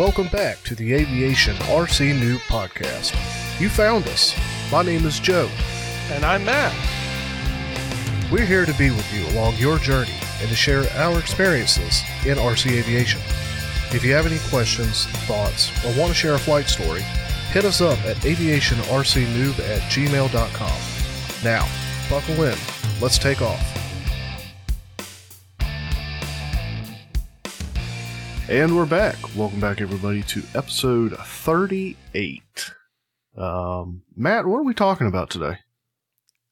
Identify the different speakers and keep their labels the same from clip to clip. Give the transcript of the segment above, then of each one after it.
Speaker 1: Welcome back to the Aviation RC Noob Podcast. You found us. My name is Joe.
Speaker 2: And I'm Matt.
Speaker 1: We're here to be with you along your journey and to share our experiences in RC aviation. If you have any questions, thoughts, or want to share a flight story, hit us up at aviationrcnoob at gmail.com. Now, buckle in. Let's take off. And we're back. Welcome back, everybody, to episode 38. Um, Matt, what are we talking about today?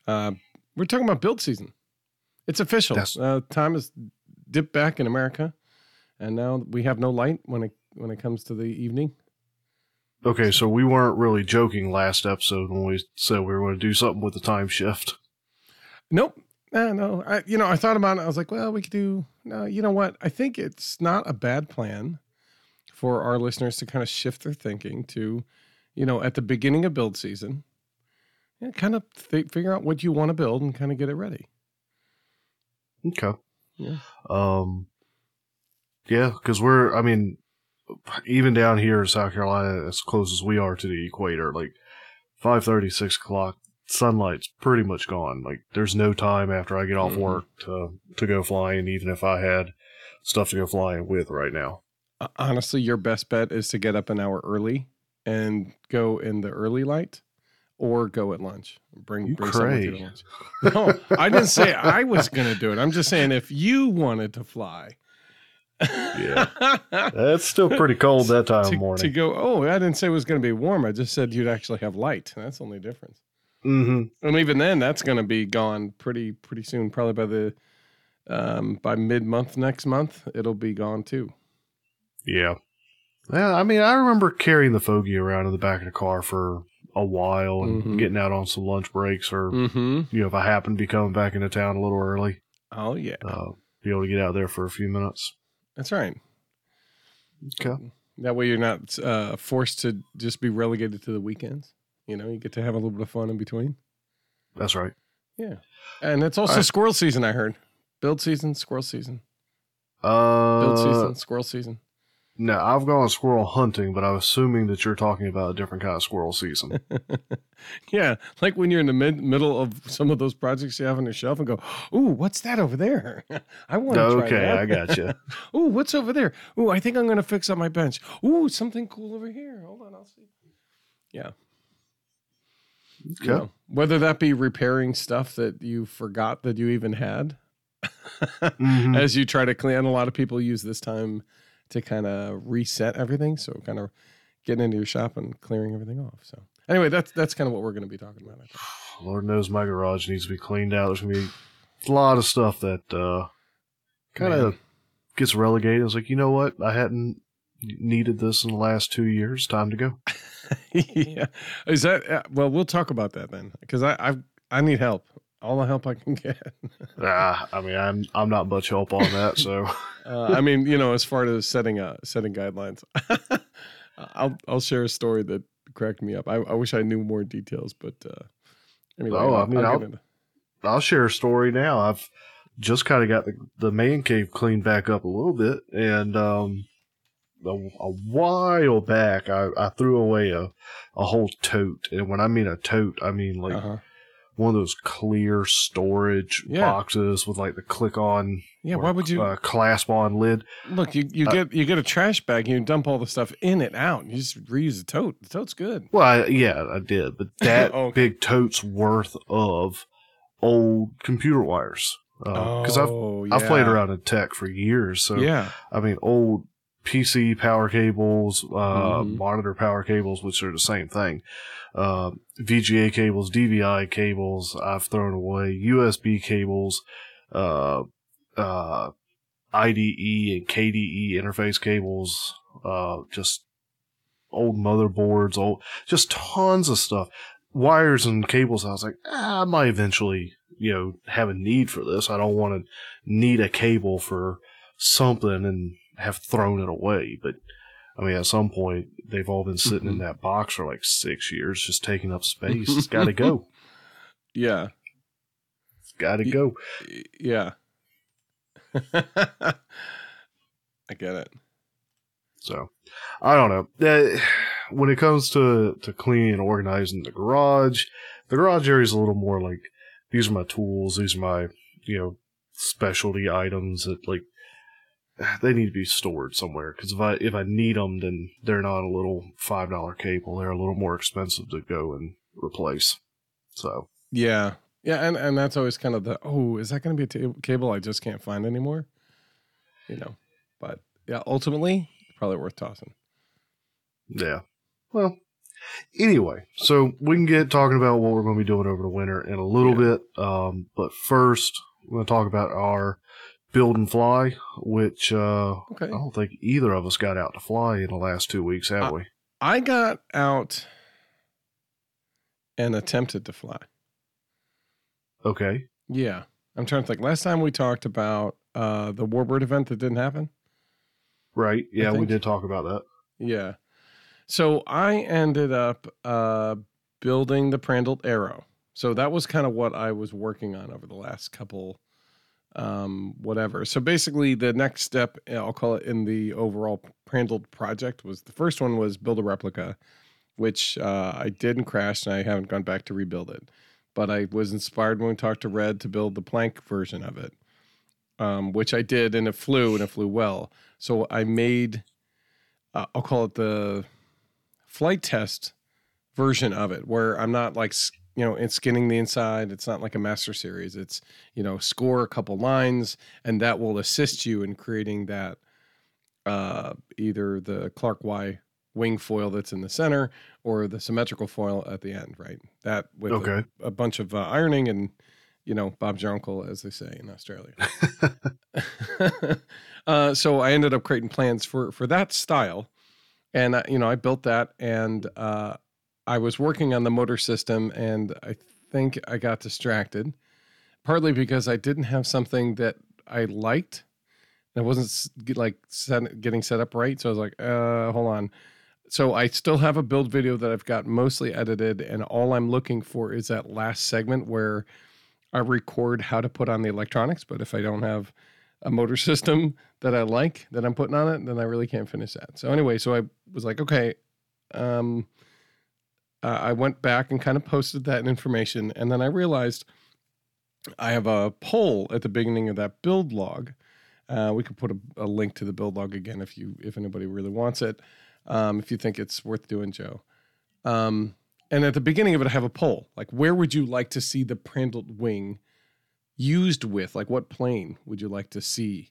Speaker 2: Uh, we're talking about build season. It's official. Uh, time has dipped back in America, and now we have no light when it when it comes to the evening.
Speaker 1: Okay, so we weren't really joking last episode when we said we were going to do something with the time shift.
Speaker 2: Nope. Uh, no. I, you know, I thought about it. I was like, well, we could do. No, you know what? I think it's not a bad plan for our listeners to kind of shift their thinking to, you know, at the beginning of build season, yeah, kind of th- figure out what you want to build and kind of get it ready.
Speaker 1: Okay.
Speaker 2: Yeah.
Speaker 1: Um. Yeah, because we're. I mean, even down here in South Carolina, as close as we are to the equator, like five thirty, six o'clock, sunlight's pretty much gone. Like, there's no time after I get off
Speaker 2: Mhm.
Speaker 1: work to to go flying, even if I had stuff to go flying with right now.
Speaker 2: Uh, honestly, your best bet is to get up an hour early and go in the early light, or go at lunch. Bring
Speaker 1: You
Speaker 2: bring something with you to
Speaker 1: cray.
Speaker 2: lunch. No, I didn't say I was going to do it. I'm just saying if you wanted to fly.
Speaker 1: Yeah. that's still pretty cold that time
Speaker 2: to,
Speaker 1: of morning.
Speaker 2: to go. Oh, I didn't say it was going to be warm. I just said you'd actually have light. That's the only difference.
Speaker 1: Mm-hmm.
Speaker 2: And even then, that's going to be gone pretty pretty soon. Probably by the um, by mid month next month, it'll be gone too.
Speaker 1: Yeah. Yeah, I mean, I remember carrying the fogey around in the back of the car for a while and
Speaker 2: Mhm.
Speaker 1: getting out on some lunch breaks or,
Speaker 2: Mm-hmm.
Speaker 1: you know, if I happen to be coming back into town a little early,
Speaker 2: Oh yeah,
Speaker 1: uh, be able to get out there for a few minutes.
Speaker 2: that's right.
Speaker 1: Okay.
Speaker 2: That way, you're not uh, forced to just be relegated to the weekends. You know, you get to have a little bit of fun in between.
Speaker 1: That's right.
Speaker 2: Yeah, and it's also
Speaker 1: right.
Speaker 2: squirrel season. I heard build season, squirrel season,
Speaker 1: Uh,
Speaker 2: build season, squirrel season.
Speaker 1: No, I've gone squirrel hunting, but I'm assuming that you're talking about a different kind of squirrel season.
Speaker 2: yeah, like when you're in the mid middle of some of those projects you have on your shelf and go, "Ooh, what's that over there? I want to try
Speaker 1: okay,
Speaker 2: that."
Speaker 1: I got you.
Speaker 2: Ooh, what's over there? Ooh, I think I'm going to fix up my bench. Ooh, something cool over here. Hold on, I'll see. Yeah.
Speaker 1: Okay.
Speaker 2: You know, whether that be repairing stuff that you forgot that you even had
Speaker 1: Mhm.
Speaker 2: as you try to clean. A lot of people use this time to kind of reset everything. So kind of getting into your shop and clearing everything off. So anyway, that's that's kind of what we're going to be talking about. I think.
Speaker 1: Lord knows my garage needs to be cleaned out. There's gonna be a lot of stuff that uh, kind of gets relegated. It's like, you know what? I hadn't needed this in the last two years. Time to go.
Speaker 2: yeah, is that uh, well? We'll talk about that then because I I I need help. All the help I can get.
Speaker 1: ah, I mean, I'm I'm not much help on that. So
Speaker 2: Uh, I mean, you know, as far as setting uh setting guidelines, I'll I'll share a story that cracked me up. I, I wish I knew more details, but uh, anyway,
Speaker 1: Oh, I mean,
Speaker 2: get
Speaker 1: I'll-
Speaker 2: into-
Speaker 1: I'll share a story now. I've just kind of got the, the man cave cleaned back up a little bit, and um, a, a while back, I, I threw away a, a whole tote, and when I mean a tote, I mean like
Speaker 2: uh-huh.
Speaker 1: one of those clear storage
Speaker 2: Yeah.
Speaker 1: boxes with like the click on,
Speaker 2: Yeah, why would you
Speaker 1: uh, clasp on lid?
Speaker 2: look? You you
Speaker 1: uh,
Speaker 2: get you get a trash bag, you dump all the stuff in it out. You just reuse the tote. The tote's good.
Speaker 1: Well, I, yeah, I did, but that
Speaker 2: Oh, okay.
Speaker 1: big tote's worth of old computer wires. Because I've
Speaker 2: oh,
Speaker 1: I've played around in tech for years, so
Speaker 2: yeah,
Speaker 1: I mean, old PC power cables, uh,
Speaker 2: Mhm.
Speaker 1: monitor power cables, which are the same thing, uh, VGA cables, DVI cables, I've thrown away, USB cables, uh, uh, IDE and KDE interface cables, uh, just old motherboards, old, just tons of stuff. Wires and cables, I was like, ah, I might eventually, you know, have a need for this. I don't want to need a cable for something and have thrown it away. But I mean, at some point, they've all been sitting in
Speaker 2: Mhm.
Speaker 1: that box for like six years, just taking up space. It's got to go.
Speaker 2: yeah,
Speaker 1: It's got to
Speaker 2: Y-
Speaker 1: go.
Speaker 2: yeah. I get it.
Speaker 1: So I don't know. Uh, when it comes to to cleaning and organizing the garage, the garage area is a little more like these are my tools, these are my you know specialty items that like they need to be stored somewhere because if I if I need them, then they're not a little five dollar cable. They're a little more expensive to go and replace. So
Speaker 2: Yeah. Yeah, and, and that's always kind of the oh, is that going to be a cable I just can't find anymore? You know, but yeah, ultimately probably worth tossing.
Speaker 1: yeah, well. Anyway, so we can get talking about what we're going to be doing over the winter in a little bit. Um, but first, we're going to talk about our build and fly, which uh,
Speaker 2: Okay.
Speaker 1: I don't think either of us got out to fly in the last two weeks, have
Speaker 2: Uh,
Speaker 1: we?
Speaker 2: I got out and attempted to fly.
Speaker 1: Okay.
Speaker 2: Yeah. I'm trying to think. Last time we talked about uh the Warbird event that didn't happen.
Speaker 1: Right. Yeah, we did talk about that.
Speaker 2: Yeah. So I ended up uh building the Prandtl Arrow. So that was kind of what I was working on over the last couple um whatever. So basically the next step I'll call it in the overall Prandtl project was the first one was build a replica which uh, I did and crashed and I haven't gone back to rebuild it. But I was inspired when we talked to Red to build the plank version of it. Um, which I did and it flew and it flew well. So I made uh, I'll call it the flight test version of it, where I'm not like you know it's skinning the inside. It's not like a master series. It's you know score a couple lines, and that will assist you in creating that uh, either the Clark Y wing foil that's in the center or the symmetrical foil at the end. Right, that with a-
Speaker 1: Okay.
Speaker 2: a, bunch of uh, ironing and you know Bob's your uncle, as they say in Australia. uh, so I ended up creating plans for for that style, and you know I built that, and uh, I was working on the motor system, and I think I got distracted, partly because I didn't have something that I liked. and I wasn't like set, getting set up right, so I was like, uh, hold on. So I still have a build video that I've got mostly edited, and all I'm looking for is that last segment where I record how to put on the electronics. But if I don't have a motor system that I like that I'm putting on it, then I really can't finish that. So anyway, so I was like, okay, um, uh, I went back and kind of posted that information, and then I realized I have a poll at the beginning of that build log. Uh, we could put a, a link to the build log again if you if anybody really wants it. Um, if you think it's worth doing, Joe. Um, and at the beginning of it, I have a poll like, where would you like to see the Prandtl wing used with? Like, what plane would you like to see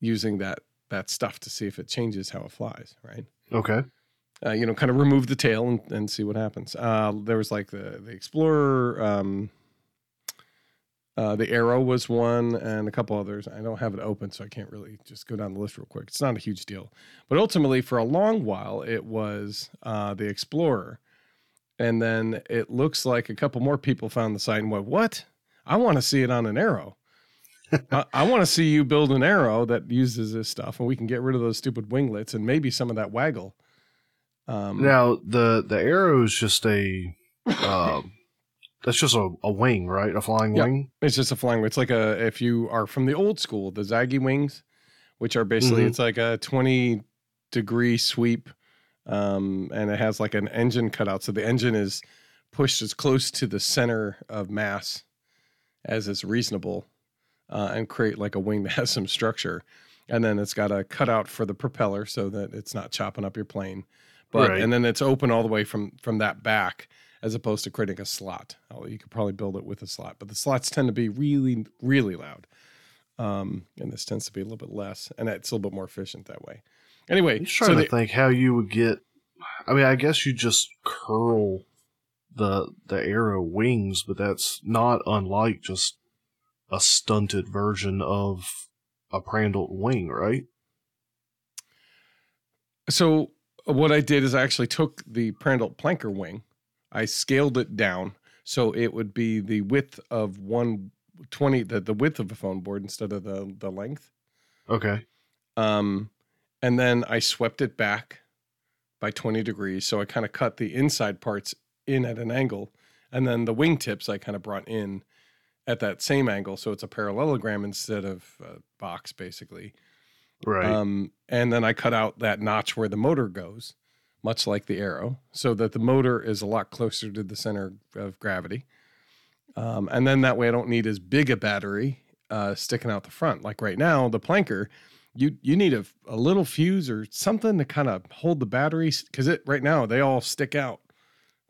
Speaker 2: using that that stuff to see if it changes how it flies? Right
Speaker 1: Okay.
Speaker 2: Uh, you know, kind of remove the tail and, and see what happens. Uh, there was like the the Explorer, um, uh, the Arrow was one, and a couple others. I don't have it open, so I can't really just go down the list real quick. It's not a huge deal, but ultimately, for a long while, it was uh, the Explorer, and then it looks like a couple more people found the site and went, "What? I want to see it on an Arrow." I, I want to see you build an arrow that uses this stuff, and we can get rid of those stupid winglets and maybe some of that waggle. Um,
Speaker 1: Now the the arrow is just a um, that's just a, a wing, right? A flying
Speaker 2: Yeah.
Speaker 1: wing.
Speaker 2: It's just a flying wing. It's like a if you are from the old school, the Zagi wings, which are basically
Speaker 1: Mhm.
Speaker 2: it's like a twenty degree sweep, um, and it has like an engine cutout. So the engine is pushed as close to the center of mass as is reasonable, uh, and create like a wing that has some structure. And then it's got a cutout for the propeller so that it's not chopping up your plane. But
Speaker 1: Right.
Speaker 2: and then it's open all the way from from that back as opposed to creating a slot. Although you could probably build it with a slot, but the slots tend to be really, really loud. Um, and this tends to be a little bit less, and it's a little bit more efficient that way. Anyway,
Speaker 1: I'm
Speaker 2: so
Speaker 1: trying
Speaker 2: the,
Speaker 1: to think how you would get. I mean, I guess you just curl the the arrow wings, but that's not unlike just a stunted version of a Prandtl wing, right?
Speaker 2: so what I did is I actually took the Prandtl planker wing, I scaled it down so it would be the width of one twenty, the, the width of a foam board instead of the the length.
Speaker 1: Okay.
Speaker 2: Um, and then I swept it back by 20 degrees. So I kind of cut the inside parts in at an angle. And then the wingtips I kind of brought in at that same angle. So it's a parallelogram instead of a box, basically.
Speaker 1: Right.
Speaker 2: Um, and then I cut out that notch where the motor goes, much like the arrow, so that the motor is a lot closer to the center of gravity. Um, and then that way I don't need as big a battery uh, sticking out the front. Like right now, the planker, you you need a, a little fuse or something to kind of hold the batteries because it right now they all stick out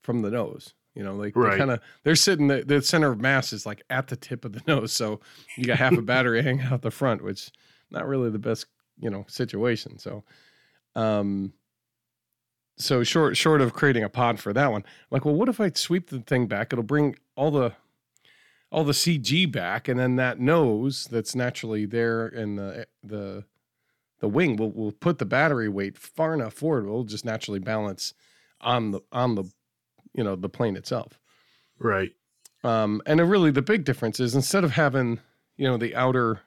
Speaker 2: from the nose. You know, like
Speaker 1: Right.
Speaker 2: kind of they're sitting the, the center of mass is like at the tip of the nose, so you got half a battery hanging out the front, which not really the best you know situation. So, um, so short short of creating a pod for that one, like, well, what if I sweep the thing back? It'll bring all the all the CG back, and then that nose that's naturally there in the the the wing will will put the battery weight far enough forward. It'll just naturally balance on the on the you know the plane itself.
Speaker 1: right.
Speaker 2: Um, and really the big difference is instead of having you know the outer,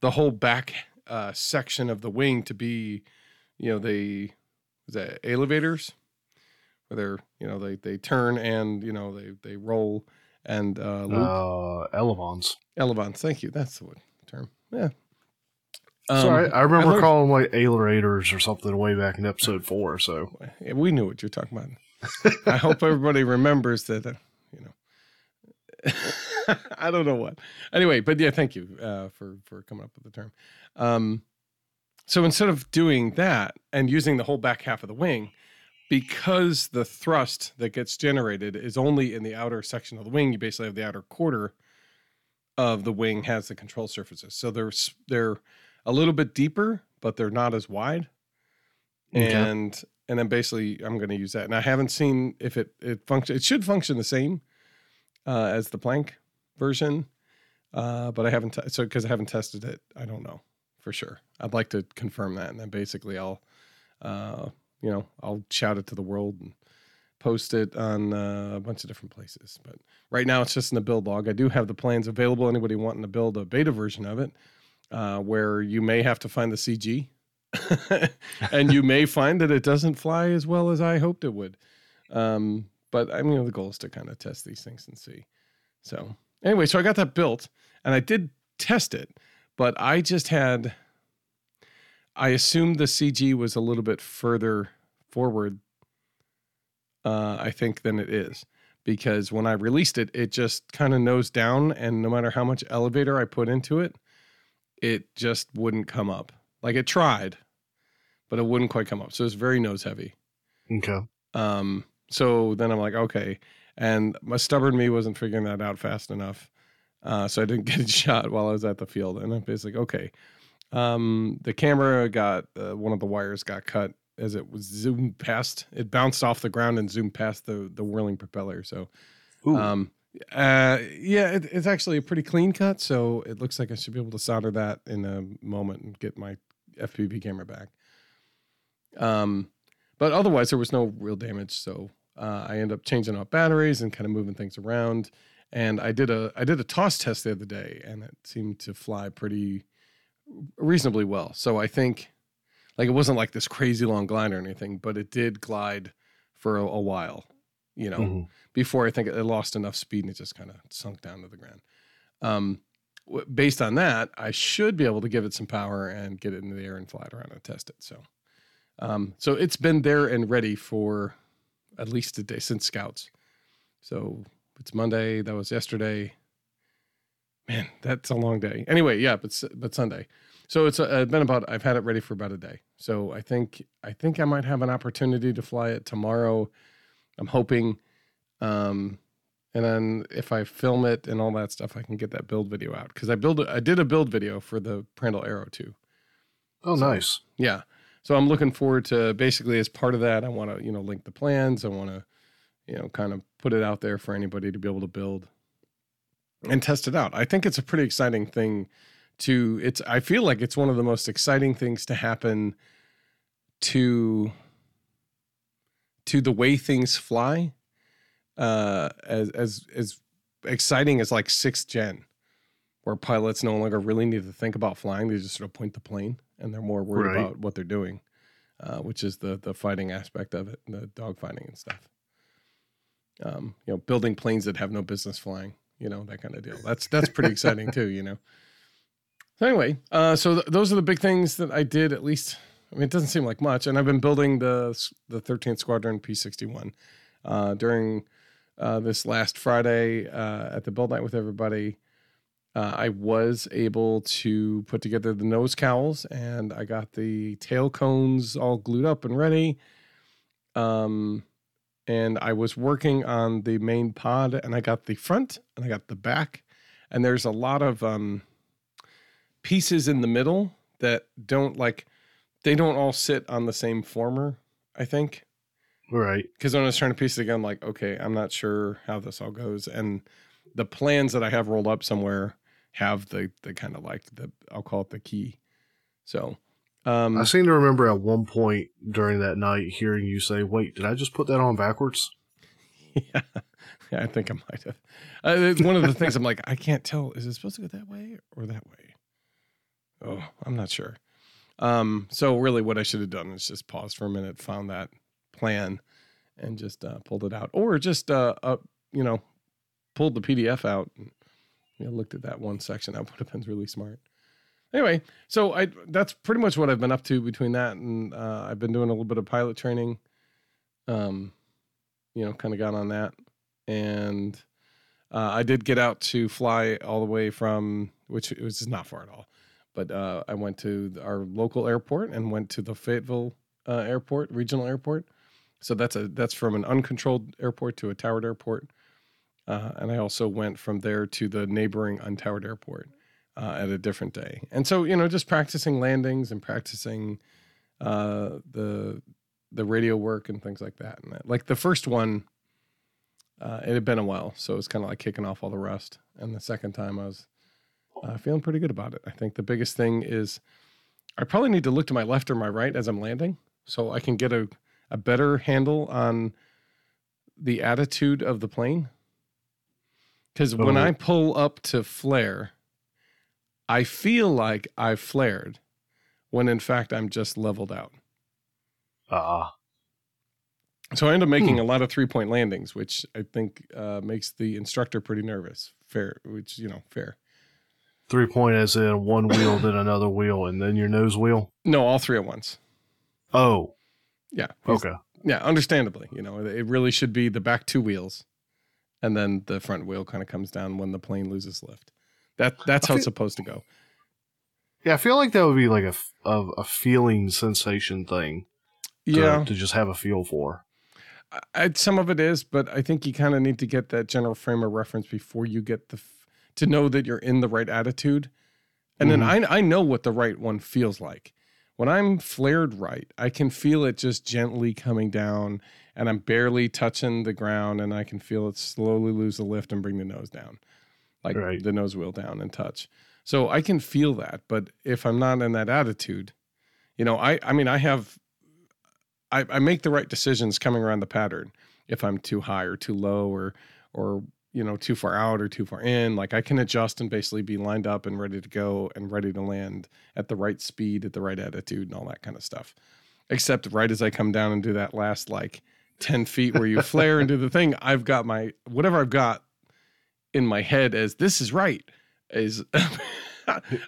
Speaker 2: the whole back uh, section of the wing to be, you know, the is that elevators, where they're you know they they turn and you know they they roll and uh, loop.
Speaker 1: Uh, Elevons.
Speaker 2: Elevons. Thank you. That's the term. Yeah.
Speaker 1: so I,
Speaker 2: Um,
Speaker 1: I remember
Speaker 2: learned-
Speaker 1: calling them like ailerators or something way back in episode four. So
Speaker 2: Yeah, we knew what you're talking about. I hope everybody remembers that. I don't know what. Anyway, but yeah, thank you uh, for for coming up with the term. Um, so instead of doing that and using the whole back half of the wing, because the thrust that gets generated is only in the outer section of the wing, you basically have the outer quarter of the wing has the control surfaces. So they're they're a little bit deeper, but they're not as wide
Speaker 1: Okay.
Speaker 2: and and then basically I'm going to use that. And I haven't seen if it it function. It should function the same uh, as the plank version, uh, but I haven't. T- so because I haven't tested it, I don't know for sure. I'd like to confirm that, and then basically I'll, uh, you know, I'll shout it to the world and post it on uh, a bunch of different places. But right now it's just in the build log. I do have the plans available. Anybody wanting to build a beta version of it, uh, where you may have to find the CG. and you may find that it doesn't fly as well as I hoped it would. Um, but I mean, the goal is to kind of test these things and see. So anyway, so I got that built and I did test it, but I just had, I assumed the CG was a little bit further forward, uh, I think, than it is. Because when I released it, it just kind of nose down, and no matter how much elevator I put into it, it just wouldn't come up. Like it tried, but it wouldn't quite come up. So it's very nose heavy.
Speaker 1: okay.
Speaker 2: Um, so then I'm like, okay. And my stubborn me wasn't figuring that out fast enough. Uh, so I didn't get a shot while I was at the field. And I'm basically, okay. Um, the camera got, uh, one of the wires got cut as it was zoomed past, it bounced off the ground and zoomed past the, the whirling propeller. So,
Speaker 1: Ooh,
Speaker 2: um, uh, yeah, it, it's actually a pretty clean cut. So it looks like I should be able to solder that in a moment and get my FPV camera back. Um, but otherwise, there was no real damage. So uh, I ended up changing out batteries and kind of moving things around. And I did a I did a toss test the other day, and it seemed to fly pretty reasonably well. So I think, like, it wasn't like this crazy long glide or anything, but it did glide for a, a while. You know,
Speaker 1: mhm.
Speaker 2: before I think it lost enough speed and it just kind of sunk down to the ground. Um, w- based on that, I should be able to give it some power and get it into the air and fly it around and test it. So, um, so it's been there and ready for at least a day since Scouts. So it's Monday. That was yesterday. Man, that's a long day. Anyway, yeah, but but Sunday. So it's uh, been about. I've had it ready for about a day. So I think I think I might have an opportunity to fly it tomorrow. I'm hoping. Um, and then if I film it and all that stuff, I can get that build video out because I build I did a build video for the Prandtl Arrow too.
Speaker 1: Oh,
Speaker 2: So-
Speaker 1: nice.
Speaker 2: Yeah. So I'm looking forward to basically as part of that, I want to, you know, link the plans. I want to, you know, kind of put it out there for anybody to be able to build and test it out. I think it's a pretty exciting thing to it's I feel like it's one of the most exciting things to happen to to the way things fly. Uh as as as exciting as like sixth gen where pilots no longer really need to think about flying. They just sort of point the plane and they're more worried
Speaker 1: Right.
Speaker 2: about what they're doing, uh, which is the the fighting aspect of it, the dog fighting and stuff. Um, you know, building planes that have no business flying, you know, that kind of deal. That's that's pretty exciting too, you know. So anyway, uh, so th- those are the big things that I did. At least, I mean, it doesn't seem like much. And I've been building the the 13th Squadron P61 uh, during uh, this last Friday uh, at the build night with everybody. Uh, I was able to put together the nose cowls, and I got the tail cones all glued up and ready. Um, and I was working on the main pod, and I got the front and I got the back, and there's a lot of um, pieces in the middle that don't like they don't all sit on the same former. I think
Speaker 1: Right.
Speaker 2: because when I was trying to piece it together, I'm like, okay, I'm not sure how this all goes, and the plans that I have rolled up somewhere have the the kind of like the I'll call it the key. So, um,
Speaker 1: I seem to remember at one point during that night hearing you say, "Wait, did I just put that on backwards?"
Speaker 2: yeah, I think I might have. Uh, it's one of the things I'm like, I can't tell. Is it supposed to go that way or that way? Oh, I'm not sure. Um, so really, what I should have done is just paused for a minute, found that plan, and just uh, pulled it out, or just uh, uh, you know, pulled the PDF out and you know, looked at that one section. That would have been really smart. Anyway, so I that's pretty much what I've been up to between that and uh, I've been doing a little bit of pilot training. Um, you know, kind of got on that, and uh, I did get out to fly all the way from which it was not far at all, but uh, I went to our local airport and went to the Fayetteville uh, airport, regional airport. So that's a that's from an uncontrolled airport to a towered airport, uh, and I also went from there to the neighboring untowered airport uh, at a different day. And so you know, just practicing landings and practicing uh, the the radio work and things like that. And that, like the first one, uh, it had been a while, so it was kind of like kicking off all the rust. And the second time, I was uh, feeling pretty good about it. I think the biggest thing is I probably need to look to my left or my right as I'm landing, so I can get a a better handle on the attitude of the plane. Because when
Speaker 1: Oh.
Speaker 2: I pull up to flare, I feel like I've flared, when in fact I'm just leveled out.
Speaker 1: Ah,
Speaker 2: So I end up making a lot of three point landings, which I think uh, makes the instructor pretty nervous. Fair, which you know, fair.
Speaker 1: three point as in one wheel, then another wheel, and then your nose wheel.
Speaker 2: No, all three at once.
Speaker 1: Oh,
Speaker 2: Yeah.
Speaker 1: okay.
Speaker 2: Yeah, understandably, you know, it really should be the back two wheels, and then the front wheel kind of comes down when the plane loses lift. That that's how it's supposed to go.
Speaker 1: Yeah, I feel like that would be like a a feeling sensation thing. To,
Speaker 2: Yeah,
Speaker 1: to just have a feel for.
Speaker 2: I, I- some of it is, but I think you kind of need to get that general frame of reference before you get the f- to know that you're in the right attitude. And then mm-hmm. I I know what the right one feels like. When I'm flared right, I can feel it just gently coming down and I'm barely touching the ground and I can feel it slowly lose the lift and bring the nose down. Like
Speaker 1: Right.
Speaker 2: the nose wheel down and touch. So I can feel that, but if I'm not in that attitude, you know, I I mean I have I, I make the right decisions coming around the pattern. If I'm too high or too low or or you know too far out or too far in, like I can adjust and basically be lined up and ready to go and ready to land at the right speed, at the right attitude, and all that kind of stuff. Except right as I come down and do that last like ten feet where you flare and do the thing, I've got my whatever I've got in my head as this is right is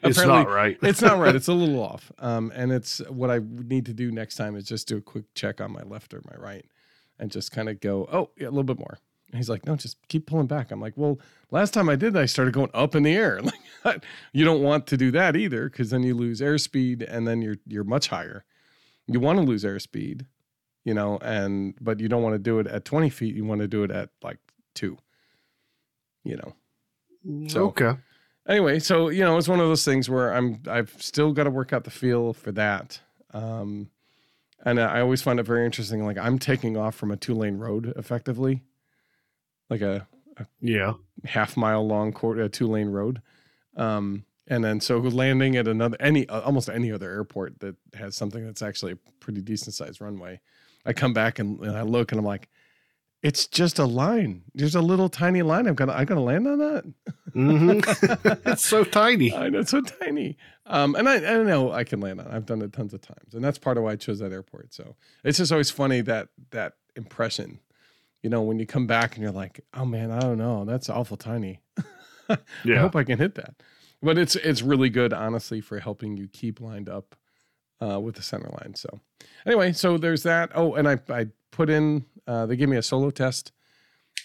Speaker 1: It's not right.
Speaker 2: it's not right. It's a little off. Um, and it's what I need to do next time is just do a quick check on my left or my right, and just kind of go, oh, yeah, a little bit more. And he's like, no, just keep pulling back. I'm like, well, last time I did that, I started going up in the air. Like, you don't want to do that either, because then you lose airspeed, and then you're you're much higher. You want to lose airspeed, you know, and but you don't want to do it at 20 feet. You want to do it at like two. You know, So-
Speaker 1: okay.
Speaker 2: anyway so you know it's one of those things where i'm i've still got to work out the feel for that um and i always find it very interesting like i'm taking off from a two lane road effectively like a
Speaker 1: Yeah.
Speaker 2: half mile long court, a two lane road um and then so landing at another any uh, almost any other airport that has something that's actually a pretty decent sized runway i come back and, and i look and i'm like it's just a line there's a little tiny line i'm gonna i'm gonna land on that
Speaker 1: hmm it's so tiny.
Speaker 2: I know it's so tiny. Um, and I, I know I can land on. it. I've done it tons of times, and that's part of why I chose that airport. So it's just always funny that that impression. You know, when you come back and you're like, "Oh man, I don't know, that's awful tiny."
Speaker 1: yeah.
Speaker 2: I hope I can hit that. but it's it's really good, honestly, for helping you keep lined up uh, with the center line. So anyway, so there's that. Oh, and I I put in. Uh, they gave me a solo test,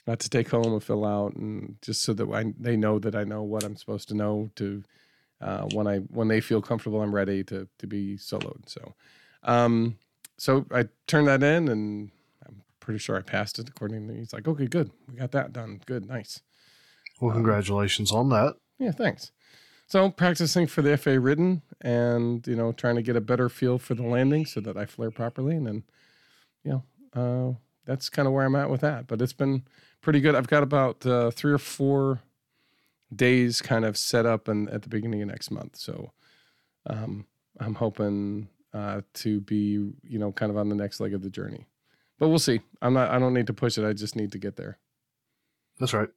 Speaker 2: not to take home and fill out, and just so that I, they know that I know what I'm supposed to know to uh, when I when they feel comfortable, I'm ready to to be soloed. So, um, so I turned that in, and pretty sure I passed it. According to he's like, okay, good, we got that done. Good, nice.
Speaker 1: Well, congratulations on that.
Speaker 2: Yeah, thanks. So practicing for the FA written, and you know, trying to get a better feel for the landing so that I flare properly, and then, you know, uh, that's kind of where I'm at with that. But it's been pretty good. I've got about uh, three or four days kind of set up and at the beginning of next month. So um, I'm hoping uh, to be, you know, kind of on the next leg of the journey. But we'll see. I'm not. I don't need to push it. I just need to get there.
Speaker 1: That's right.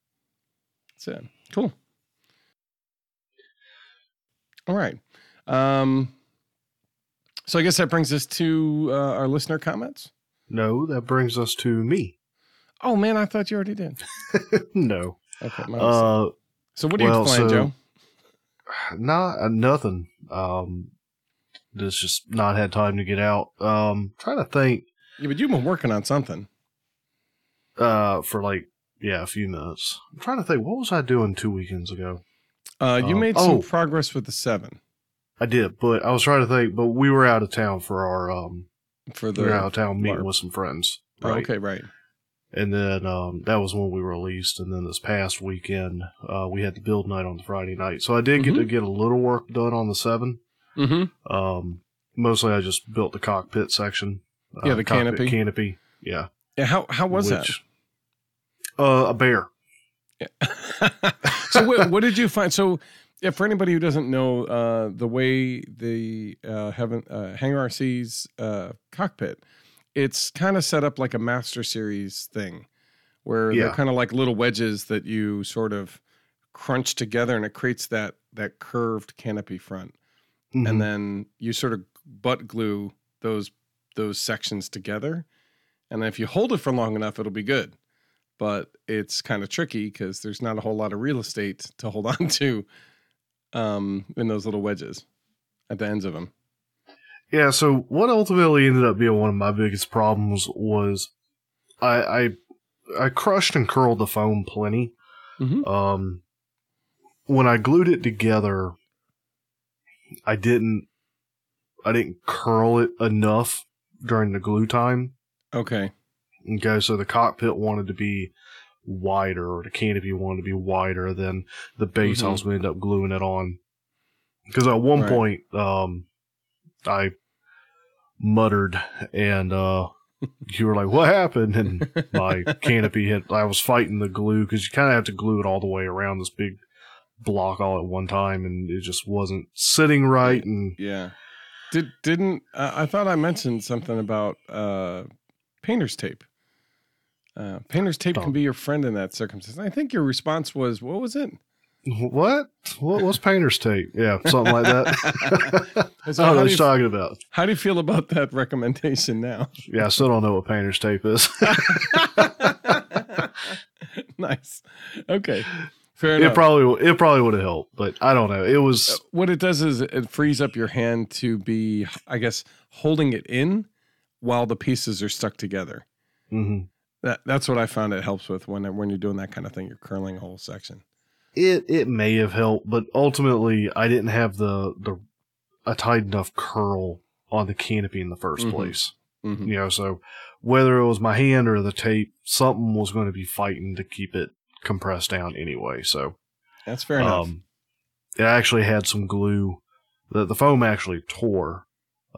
Speaker 2: That's it. Cool. All right. Um, so I guess that brings us to uh, our listener comments.
Speaker 1: No, that brings us to me.
Speaker 2: Oh man, I thought you already did.
Speaker 1: no.
Speaker 2: Okay.
Speaker 1: Uh,
Speaker 2: so what are you
Speaker 1: well,
Speaker 2: playing,
Speaker 1: so-
Speaker 2: Joe?
Speaker 1: not uh, nothing. Um, just just not had time to get out. Um, trying to think.
Speaker 2: Yeah, but you've been working on something.
Speaker 1: Uh, for like yeah, a few minutes. I'm trying to think. What was I doing two weekends ago?
Speaker 2: Uh, you
Speaker 1: Um,
Speaker 2: made some
Speaker 1: oh.
Speaker 2: progress with the seven
Speaker 1: I did, but I was trying to think. But we were out of town for our um,
Speaker 2: for
Speaker 1: we were out of town meeting
Speaker 2: LARP.
Speaker 1: with some friends.
Speaker 2: Oh,
Speaker 1: Right.
Speaker 2: okay, right.
Speaker 1: And then um, that was when we released. And then this past weekend, uh, we had the build night on the Friday night. So I did get
Speaker 2: Mhm.
Speaker 1: to get a little work done on the seven.
Speaker 2: Mm-hmm.
Speaker 1: Um, mostly I just built the cockpit section. Uh,
Speaker 2: Yeah, the
Speaker 1: cockpit
Speaker 2: canopy.
Speaker 1: Canopy. Yeah.
Speaker 2: Yeah. How how was
Speaker 1: Which- Uh, a bear.
Speaker 2: that? so what, what did you find? So yeah, for anybody who doesn't know, uh, the way the uh, heaven uh, Hangar RC's uh, cockpit, it's kind of set up like a Master Series thing, where they're kind of like little wedges that you sort of crunch together, and it creates that that curved canopy front.
Speaker 1: Mhm.
Speaker 2: and then you sort of butt glue those those sections together and if you hold it for long enough it'll be good but it's kind of tricky because there's not a whole lot of real estate to hold on to um, in those little wedges at the ends of them
Speaker 1: Yeah, so what ultimately ended up being one of my biggest problems was I I, I crushed and curled the foam plenty.
Speaker 2: Mhm.
Speaker 1: Um, when I glued it together, I didn't I didn't curl it enough during the glue time.
Speaker 2: okay
Speaker 1: Okay, so the cockpit wanted to be wider, or the canopy wanted to be wider than the base. I
Speaker 2: Mhm.
Speaker 1: was going to end up gluing it on because at one
Speaker 2: Right.
Speaker 1: point, um, I muttered, and uh, you were like, "What happened?" And my canopy hit. I was fighting the glue because you kind of have to glue it all the way around this big block all at one time, and it just wasn't sitting right. And
Speaker 2: yeah did didn't uh, i thought i mentioned something about uh painter's tape uh, painter's tape
Speaker 1: Oh.
Speaker 2: can be your friend in that circumstance. I think your response was, "What was it?"
Speaker 1: what? What was painter's tape? Yeah, something like that. I
Speaker 2: So
Speaker 1: don't know what
Speaker 2: you,
Speaker 1: talking about.
Speaker 2: how do you feel about that recommendation now?
Speaker 1: Yeah, I still don't know what painter's tape is.
Speaker 2: nice. Okay. Fair
Speaker 1: it
Speaker 2: enough.
Speaker 1: probably it probably would have helped, but I don't know. It
Speaker 2: Uh,
Speaker 1: was
Speaker 2: what it does is it frees up your hand to be, I guess, holding it in while the pieces are stuck together.
Speaker 1: mhm.
Speaker 2: That that's what I found it helps with when when you're doing that kind of thing. You're curling a whole section.
Speaker 1: it it may have helped, but ultimately I didn't have the the a tight enough curl on the canopy in the 1st
Speaker 2: Mhm.
Speaker 1: place.
Speaker 2: Mhm.
Speaker 1: You know, so whether it was my hand or the tape, something was going to be fighting to keep it compressed down anyway. So
Speaker 2: That's fair enough.
Speaker 1: Um, it actually had some glue. The the foam actually tore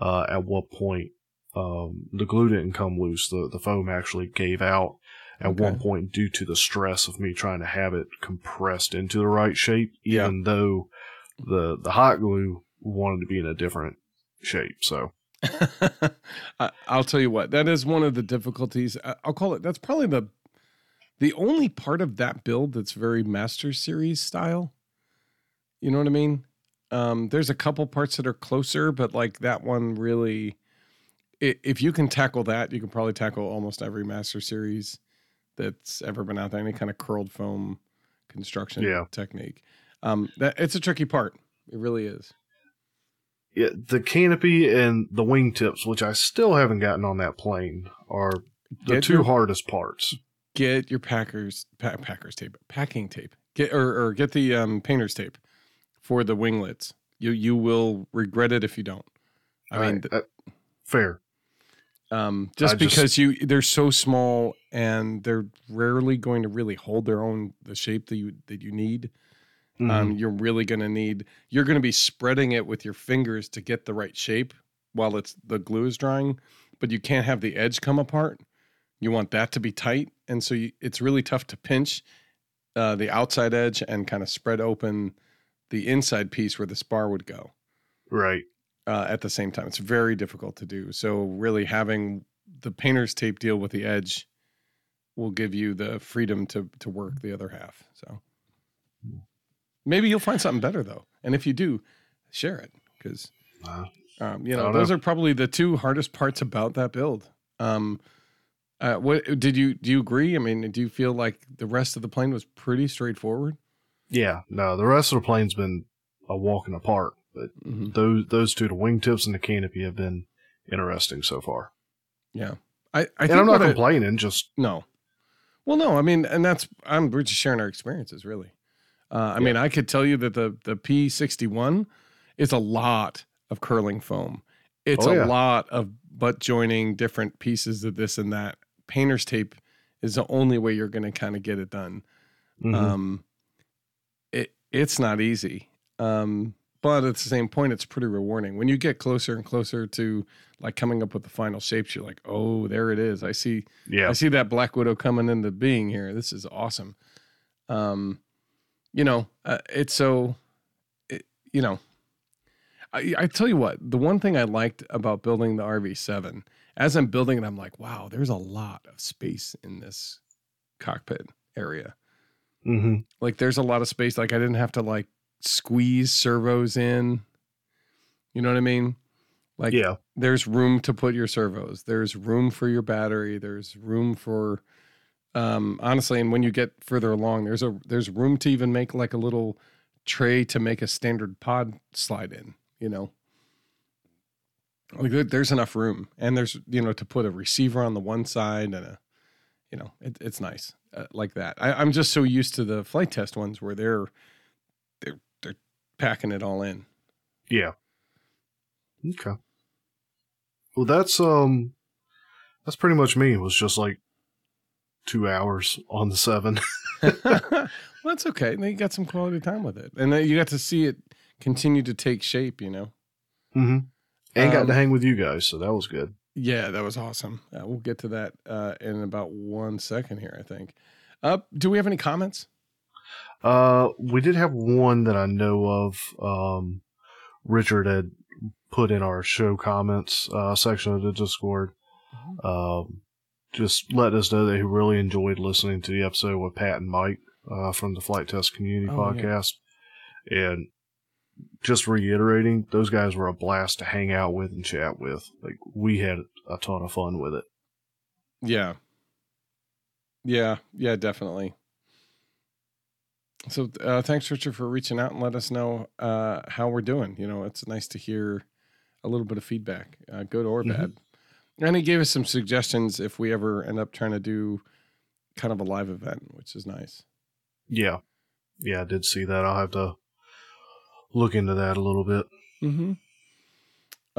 Speaker 1: uh, at what point. Um, the glue didn't come loose. The the foam actually gave out at one point due to the stress of me trying to have it compressed into the right shape,
Speaker 2: Yeah.
Speaker 1: even though the the hot glue wanted to be in a different shape. So
Speaker 2: I, I'll tell you what. That is one of the difficulties. I- I'll call it. That's probably the the only part of that build that's very Master Series style. You know what I mean? Um, there's a couple parts that are closer, but like that one really, if you can tackle that, you can probably tackle almost every Master Series that's ever been out there. Any kind of curled foam construction
Speaker 1: Yeah.
Speaker 2: technique. Um, that it's a tricky part. It really is.
Speaker 1: Yeah, the canopy and the wingtips, which I still haven't gotten on that plane, are the two hardest parts.
Speaker 2: Get your Packers pa- Packers tape, packing tape. Get or, or get the um, painter's tape for the winglets. You you will regret it if you don't. I mean,
Speaker 1: I- uh, fair.
Speaker 2: um, just
Speaker 1: I just-
Speaker 2: because you they're so small and they're rarely going to really hold their own the shape that you that you need.
Speaker 1: Mhm.
Speaker 2: Um, you're really going to need you're going to be spreading it with your fingers to get the right shape while it's the glue is drying, but you can't have the edge come apart. You want that to be tight, and so you, it's really tough to pinch uh, the outside edge and kind of spread open the inside piece where the spar would go
Speaker 1: right.
Speaker 2: uh, at the same time. It's very difficult to do. So really having the painter's tape deal with the edge will give you the freedom to to work the other half. So maybe you'll find something better though, and if you do, share it because um, you know those
Speaker 1: know.
Speaker 2: are probably the two hardest parts about that build. Um, uh, what did you do? You agree? I mean, do you feel like the rest of the plane was pretty straightforward?
Speaker 1: yeah, no, the rest of the plane's been a walk in the park, but
Speaker 2: Mm-hmm.
Speaker 1: those those two, the wingtips and the canopy, have been interesting so far.
Speaker 2: Yeah, I, I
Speaker 1: and
Speaker 2: think
Speaker 1: I'm not complaining. Just
Speaker 2: No. Well, no, I mean, and that's I'm we're just sharing our experiences, really. Uh, I mean, I could tell you that the the P61 is a lot of curling foam. It's
Speaker 1: Oh,
Speaker 2: a lot of butt joining different pieces of this and that. Painter's tape is the only way you're going to kind of get it done.
Speaker 1: mhm.
Speaker 2: Um, it it's not easy, um, but at the same point, it's pretty rewarding. When you get closer and closer to like coming up with the final shapes, you're like, oh, there it is. I see
Speaker 1: yeah,
Speaker 2: I see that Black Widow coming into being here. This is awesome. Um, you know, uh, it's so, it, you know, I, I tell you what, the one thing I liked about building the RV7, as I'm building it, I'm like, wow, there's a lot of space in this cockpit area.
Speaker 1: hmm
Speaker 2: Like, there's a lot of space. Like, I didn't have to like squeeze servos in. You know what I mean? Like,
Speaker 1: yeah,
Speaker 2: there's room to put your servos there's room for your battery there's room for um honestly and when you get further along there's a there's room to even make like a little tray to make a standard pod slide in you know like there's enough room and there's you know to put a receiver on the one side and a you know it, it's nice uh, like that I, i'm just so used to the Flite Test ones where they're they're they're packing it all in
Speaker 1: yeah. Okay. Well, that's um, that's pretty much me. It was just like two hours on the seven.
Speaker 2: well, that's okay. Then you got some quality time with it, and then you got to see it continue to take shape. You know.
Speaker 1: hmm And got
Speaker 2: Um,
Speaker 1: to hang with you guys, so that was good.
Speaker 2: Yeah, that was awesome. Uh, we'll get to that uh, in about one second here. I think. Uh, do we have any comments?
Speaker 1: Uh, we did have one that I know of. Um, Richard had put in our show comments uh, section of the Discord. Um, just let us know that he really enjoyed listening to the episode with Pat and Mike uh, from the Flite Test Community
Speaker 2: Oh, yeah.
Speaker 1: Podcast, and just reiterating, those guys were a blast to hang out with and chat with. Like we had a ton of fun with it.
Speaker 2: Yeah. Yeah. Yeah. Definitely. So uh, thanks, Richard, for reaching out and let us know uh, how we're doing. You know, it's nice to hear a little bit of feedback, uh, good or
Speaker 1: Mhm.
Speaker 2: bad. And he gave us some suggestions if we ever end up trying to do kind of a live event, which is nice.
Speaker 1: Yeah, yeah, I did see that. I'll have to look into that a little bit.
Speaker 2: Mm-hmm.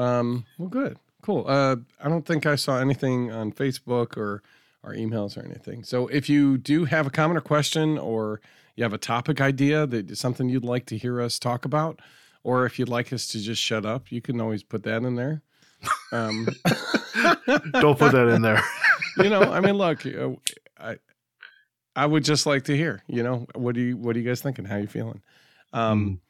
Speaker 2: Um, well, good, cool. Uh, I don't think I saw anything on Facebook or our emails or anything. So if you do have a comment or question, or you have a topic idea that is something you'd like to hear us talk about, or if you'd like us to just shut up, you can always put that in there. Um,
Speaker 1: Don't put that in there.
Speaker 2: you know, I mean, look, uh, I I would just like to hear. You know, what do you what are you guys thinking? How are you feeling? Um,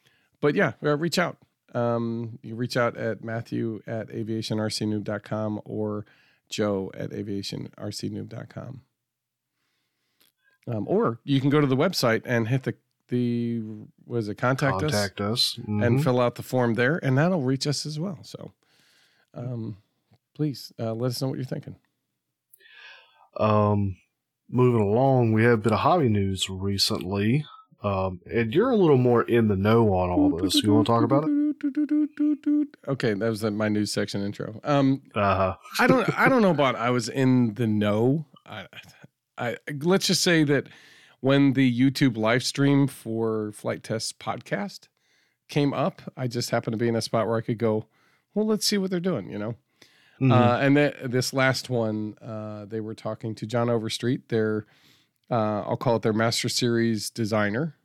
Speaker 2: but yeah, uh, reach out. Um, you reach out at Matthew at aviationrcnoob.com or Joe at aviationrcnoob.com. Um, or you can go to the website and hit the the was it contact, us
Speaker 1: Contact us.
Speaker 2: and
Speaker 1: Mhm.
Speaker 2: fill out the form there, and that'll reach us as well. So, um, please uh, let us know what you're thinking.
Speaker 1: Um, moving along, we had a bit of hobby news recently. Um, and you're a little more in the know on all this. You want to talk about it?
Speaker 2: Okay, that was my news section intro. Um,
Speaker 1: Uh,
Speaker 2: I don't I don't know about I was in the know. I, I let's just say that when the YouTube live stream for Flite Test podcast came up, I just happened to be in a spot where I could go, well, let's see what they're doing, you know.
Speaker 1: mhm.
Speaker 2: Uh, and th- this last one, uh, they were talking to John Overstreet, their uh, I'll call it their Master Series designer,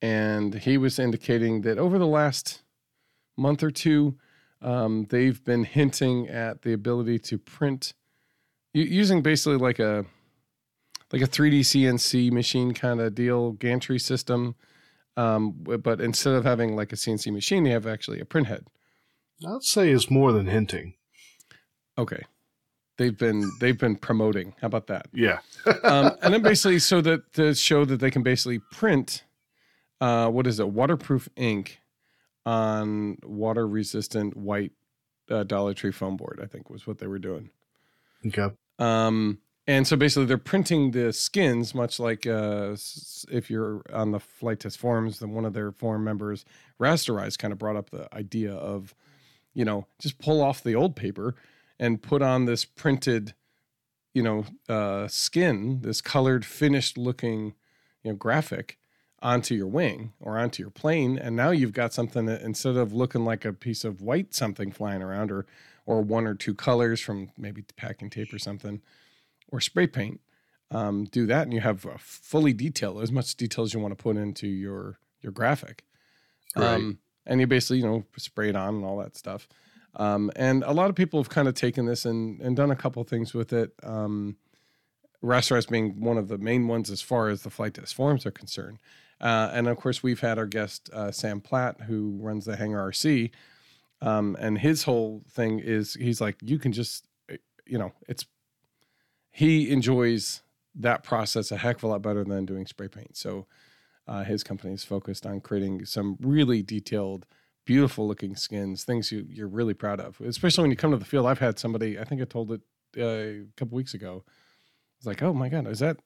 Speaker 2: and he was indicating that over the last month or two, um, they've been hinting at the ability to print using basically like a like a 3D CNC machine kind of deal, gantry system. Um, but instead of having like a CNC machine, they have actually a print head.
Speaker 1: I'd say it's more than hinting.
Speaker 2: Okay. They've been they've been promoting. How about that?
Speaker 1: Yeah.
Speaker 2: Um, and then basically so that to show that they can basically print uh, what is it waterproof ink on water resistant white uh, Dollar Tree foam board. I think was what they were doing.
Speaker 1: okay.
Speaker 2: Um, and so basically, they're printing the skins, much like uh, if you're on the Flite Test forums, then one of their forum members, Rasterize, kind of brought up the idea of, you know, just pull off the old paper and put on this printed, you know, uh, skin, this colored, finished looking, you know, graphic onto your wing or onto your plane. And now you've got something that instead of looking like a piece of white something flying around or or one or two colors from maybe packing tape or something, or spray paint. Um, do that, and you have a fully detailed as much detail as you want to put into your your graphic.
Speaker 1: Right.
Speaker 2: Um, and you basically, you know, spray it on and all that stuff. Um, and a lot of people have kind of taken this and and done a couple things with it. Um, Rasterize being one of the main ones as far as the Flite Test forms are concerned. Uh, and of course, we've had our guest uh, Sam Platt, who runs the Hangar RC, um, and his whole thing is he's like, you can just, eh, you know, it's he enjoys that process a heck of a lot better than doing spray paint. So uh, his company is focused on creating some really detailed, beautiful looking skins, things you, you're really proud of, especially when you come to the field. I've had somebody, I think I told it uh, a couple weeks ago. It's like, oh my god, is that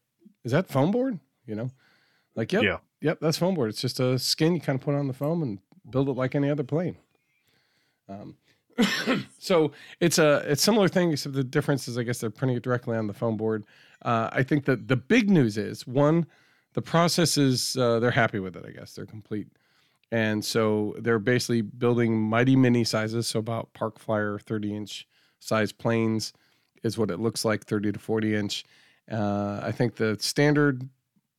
Speaker 2: is that foam board? You know, like yep,
Speaker 1: Yeah.
Speaker 2: yep, that's foam board. It's just a skin you kind of put on the foam and build it like any other plane. Um, so it's a it's similar thing, except the difference is I guess they're printing it directly on the foam board. Uh, I think that the big news is one, the process is uh, they're happy with it. I guess they're complete, and so they're basically building mighty mini sizes, so about park flyer thirty inch size planes is what it looks like, thirty to forty inch. Uh, I think the standard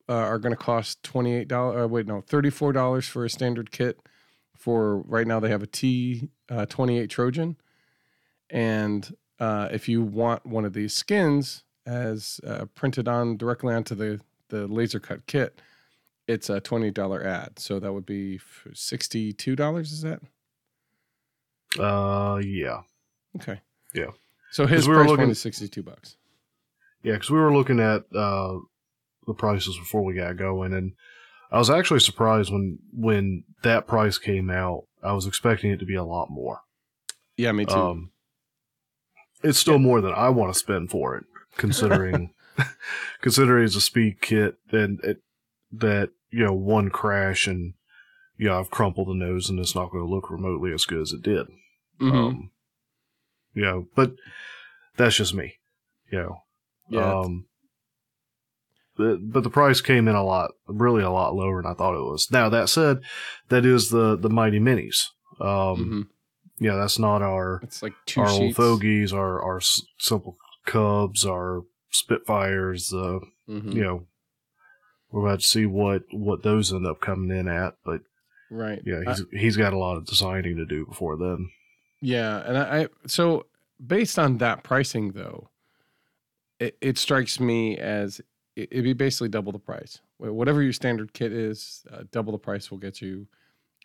Speaker 2: uh, are going to cost twenty eight dollars. Uh, wait, no, thirty four dollars for a standard kit. For right now, they have a T uh, twenty eight Trojan, and uh, if you want one of these skins as uh, printed on directly onto the the laser cut kit, it's a twenty dollar ad. So that would be sixty two dollars. Is that
Speaker 1: Uh, yeah.
Speaker 2: okay?
Speaker 1: Yeah.
Speaker 2: So his
Speaker 1: we were
Speaker 2: price point
Speaker 1: looking-
Speaker 2: is sixty two bucks.
Speaker 1: Yeah, because we were looking at uh, the prices before we got going, and I was actually surprised when when that price came out. I was expecting it to be a lot more.
Speaker 2: Yeah, me too.
Speaker 1: Um, it's still more than I want to spend for it, considering considering it's a speed kit and it that you know one crash and you know I've crumpled the nose and it's not going to look remotely as good as it did.
Speaker 2: Mhm.
Speaker 1: Um, you know, but that's just me. You know,
Speaker 2: yeah,
Speaker 1: um, but, but the price came in a lot, really a lot lower than I thought it was. Now that said, that is the the mighty minis. Um,
Speaker 2: mhm.
Speaker 1: yeah, that's not our
Speaker 2: it's like two
Speaker 1: our old fogies, our our simple Cubs, our Spitfires. Uh,
Speaker 2: Mhm.
Speaker 1: you know, we're about to see what what those end up coming in at. But
Speaker 2: Right.
Speaker 1: yeah,
Speaker 2: I-
Speaker 1: he's he's got a lot of designing to do before then.
Speaker 2: Yeah, and I, I so based on that pricing though, it, it strikes me as it, it'd be basically double the price. Whatever your standard kit is, uh, double the price will get you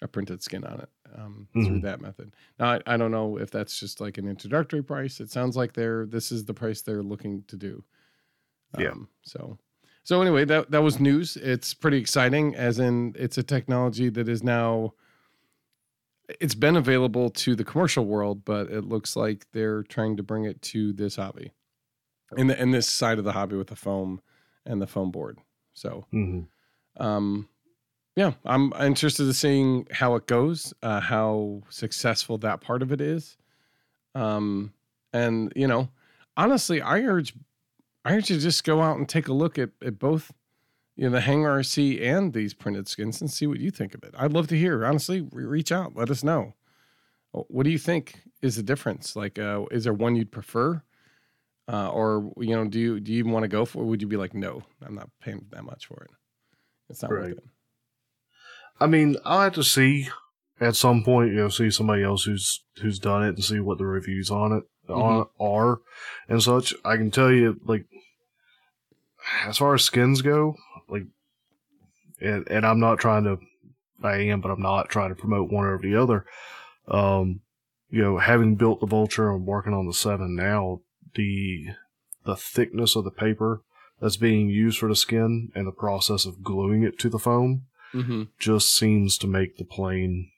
Speaker 2: a printed skin on it um, through
Speaker 1: Mhm.
Speaker 2: that method. Now I, I don't know if that's just like an introductory price. It sounds like they're this is the price they're looking to do.
Speaker 1: Yeah.
Speaker 2: Um, so so anyway, that that was news. It's pretty exciting, as in it's a technology that is now it's been available to the commercial world, but it looks like they're trying to bring it to this hobby, in the in this side of the hobby with the foam and the foam board. So,
Speaker 1: hmm
Speaker 2: um, yeah, I'm interested in seeing how it goes, uh, how successful that part of it is. Um, and you know, honestly, I urge, I urge you just go out and take a look at, at both, you know, the Hangar RC and these printed skins and see what you think of it. I'd love to hear. Honestly, re- reach out, let us know. What do you think is the difference? Like, uh, is there one you'd prefer? Uh, or you know, do you do you even want to go for? It? Would you be like, no, I'm not paying that much for it. It's not
Speaker 1: Right.
Speaker 2: worth it.
Speaker 1: I mean, I'll have to see at some point, you know, see somebody else who's who's done it and see what the reviews on it on are and such. I can tell you, like, as far as skins go, like, and and I'm not trying to, I am, but I'm not trying to promote one over the other. Um, you know, having built the Vulture and working on the Seven now, the the thickness of the paper that's being used for the skin and the process of gluing it to the foam
Speaker 2: Mm-hmm.
Speaker 1: just seems to make the plane